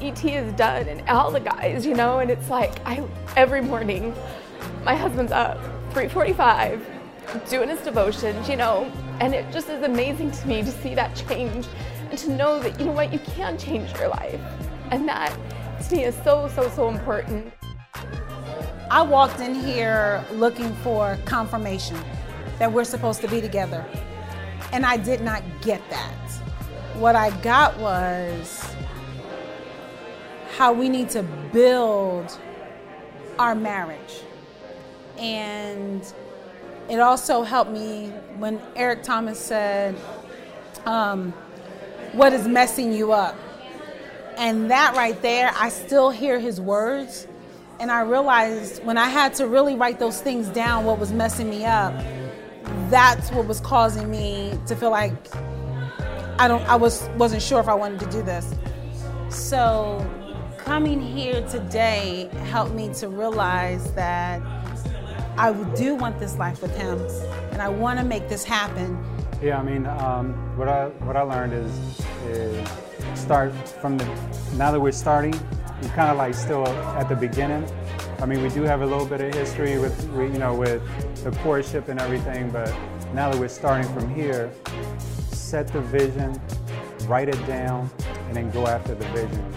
ET has done and all the guys, you know, and it's like I every morning my husband's up 345 doing his devotions, you know, and it just is amazing to me to see that change and to know that you know what you can change your life. And that to me is so so so important. I walked in here looking for confirmation that we're supposed to be together. And I did not get that. What I got was how we need to build our marriage. And it also helped me when Eric Thomas said, um, What is messing you up? And that right there, I still hear his words. And I realized when I had to really write those things down, what was messing me up, that's what was causing me to feel like I don't I was wasn't sure if I wanted to do this. So coming here today helped me to realize that I do want this life with him and I want to make this happen. Yeah, I mean, um, what I what I learned is is start from the now that we're starting, we're kind of like still at the beginning. I mean, we do have a little bit of history with you know with the courtship and everything, but now that we're starting from here, set the vision, write it down, and then go after the vision.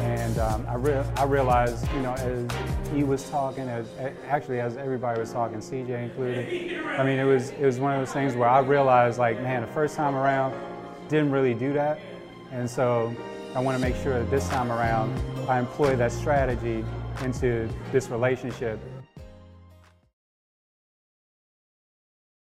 And um, I, re- I realized, you know, as he was talking, as actually as everybody was talking, CJ included. I mean, it was it was one of those things where I realized, like, man, the first time around, didn't really do that, and so I want to make sure that this time around I employ that strategy into this relationship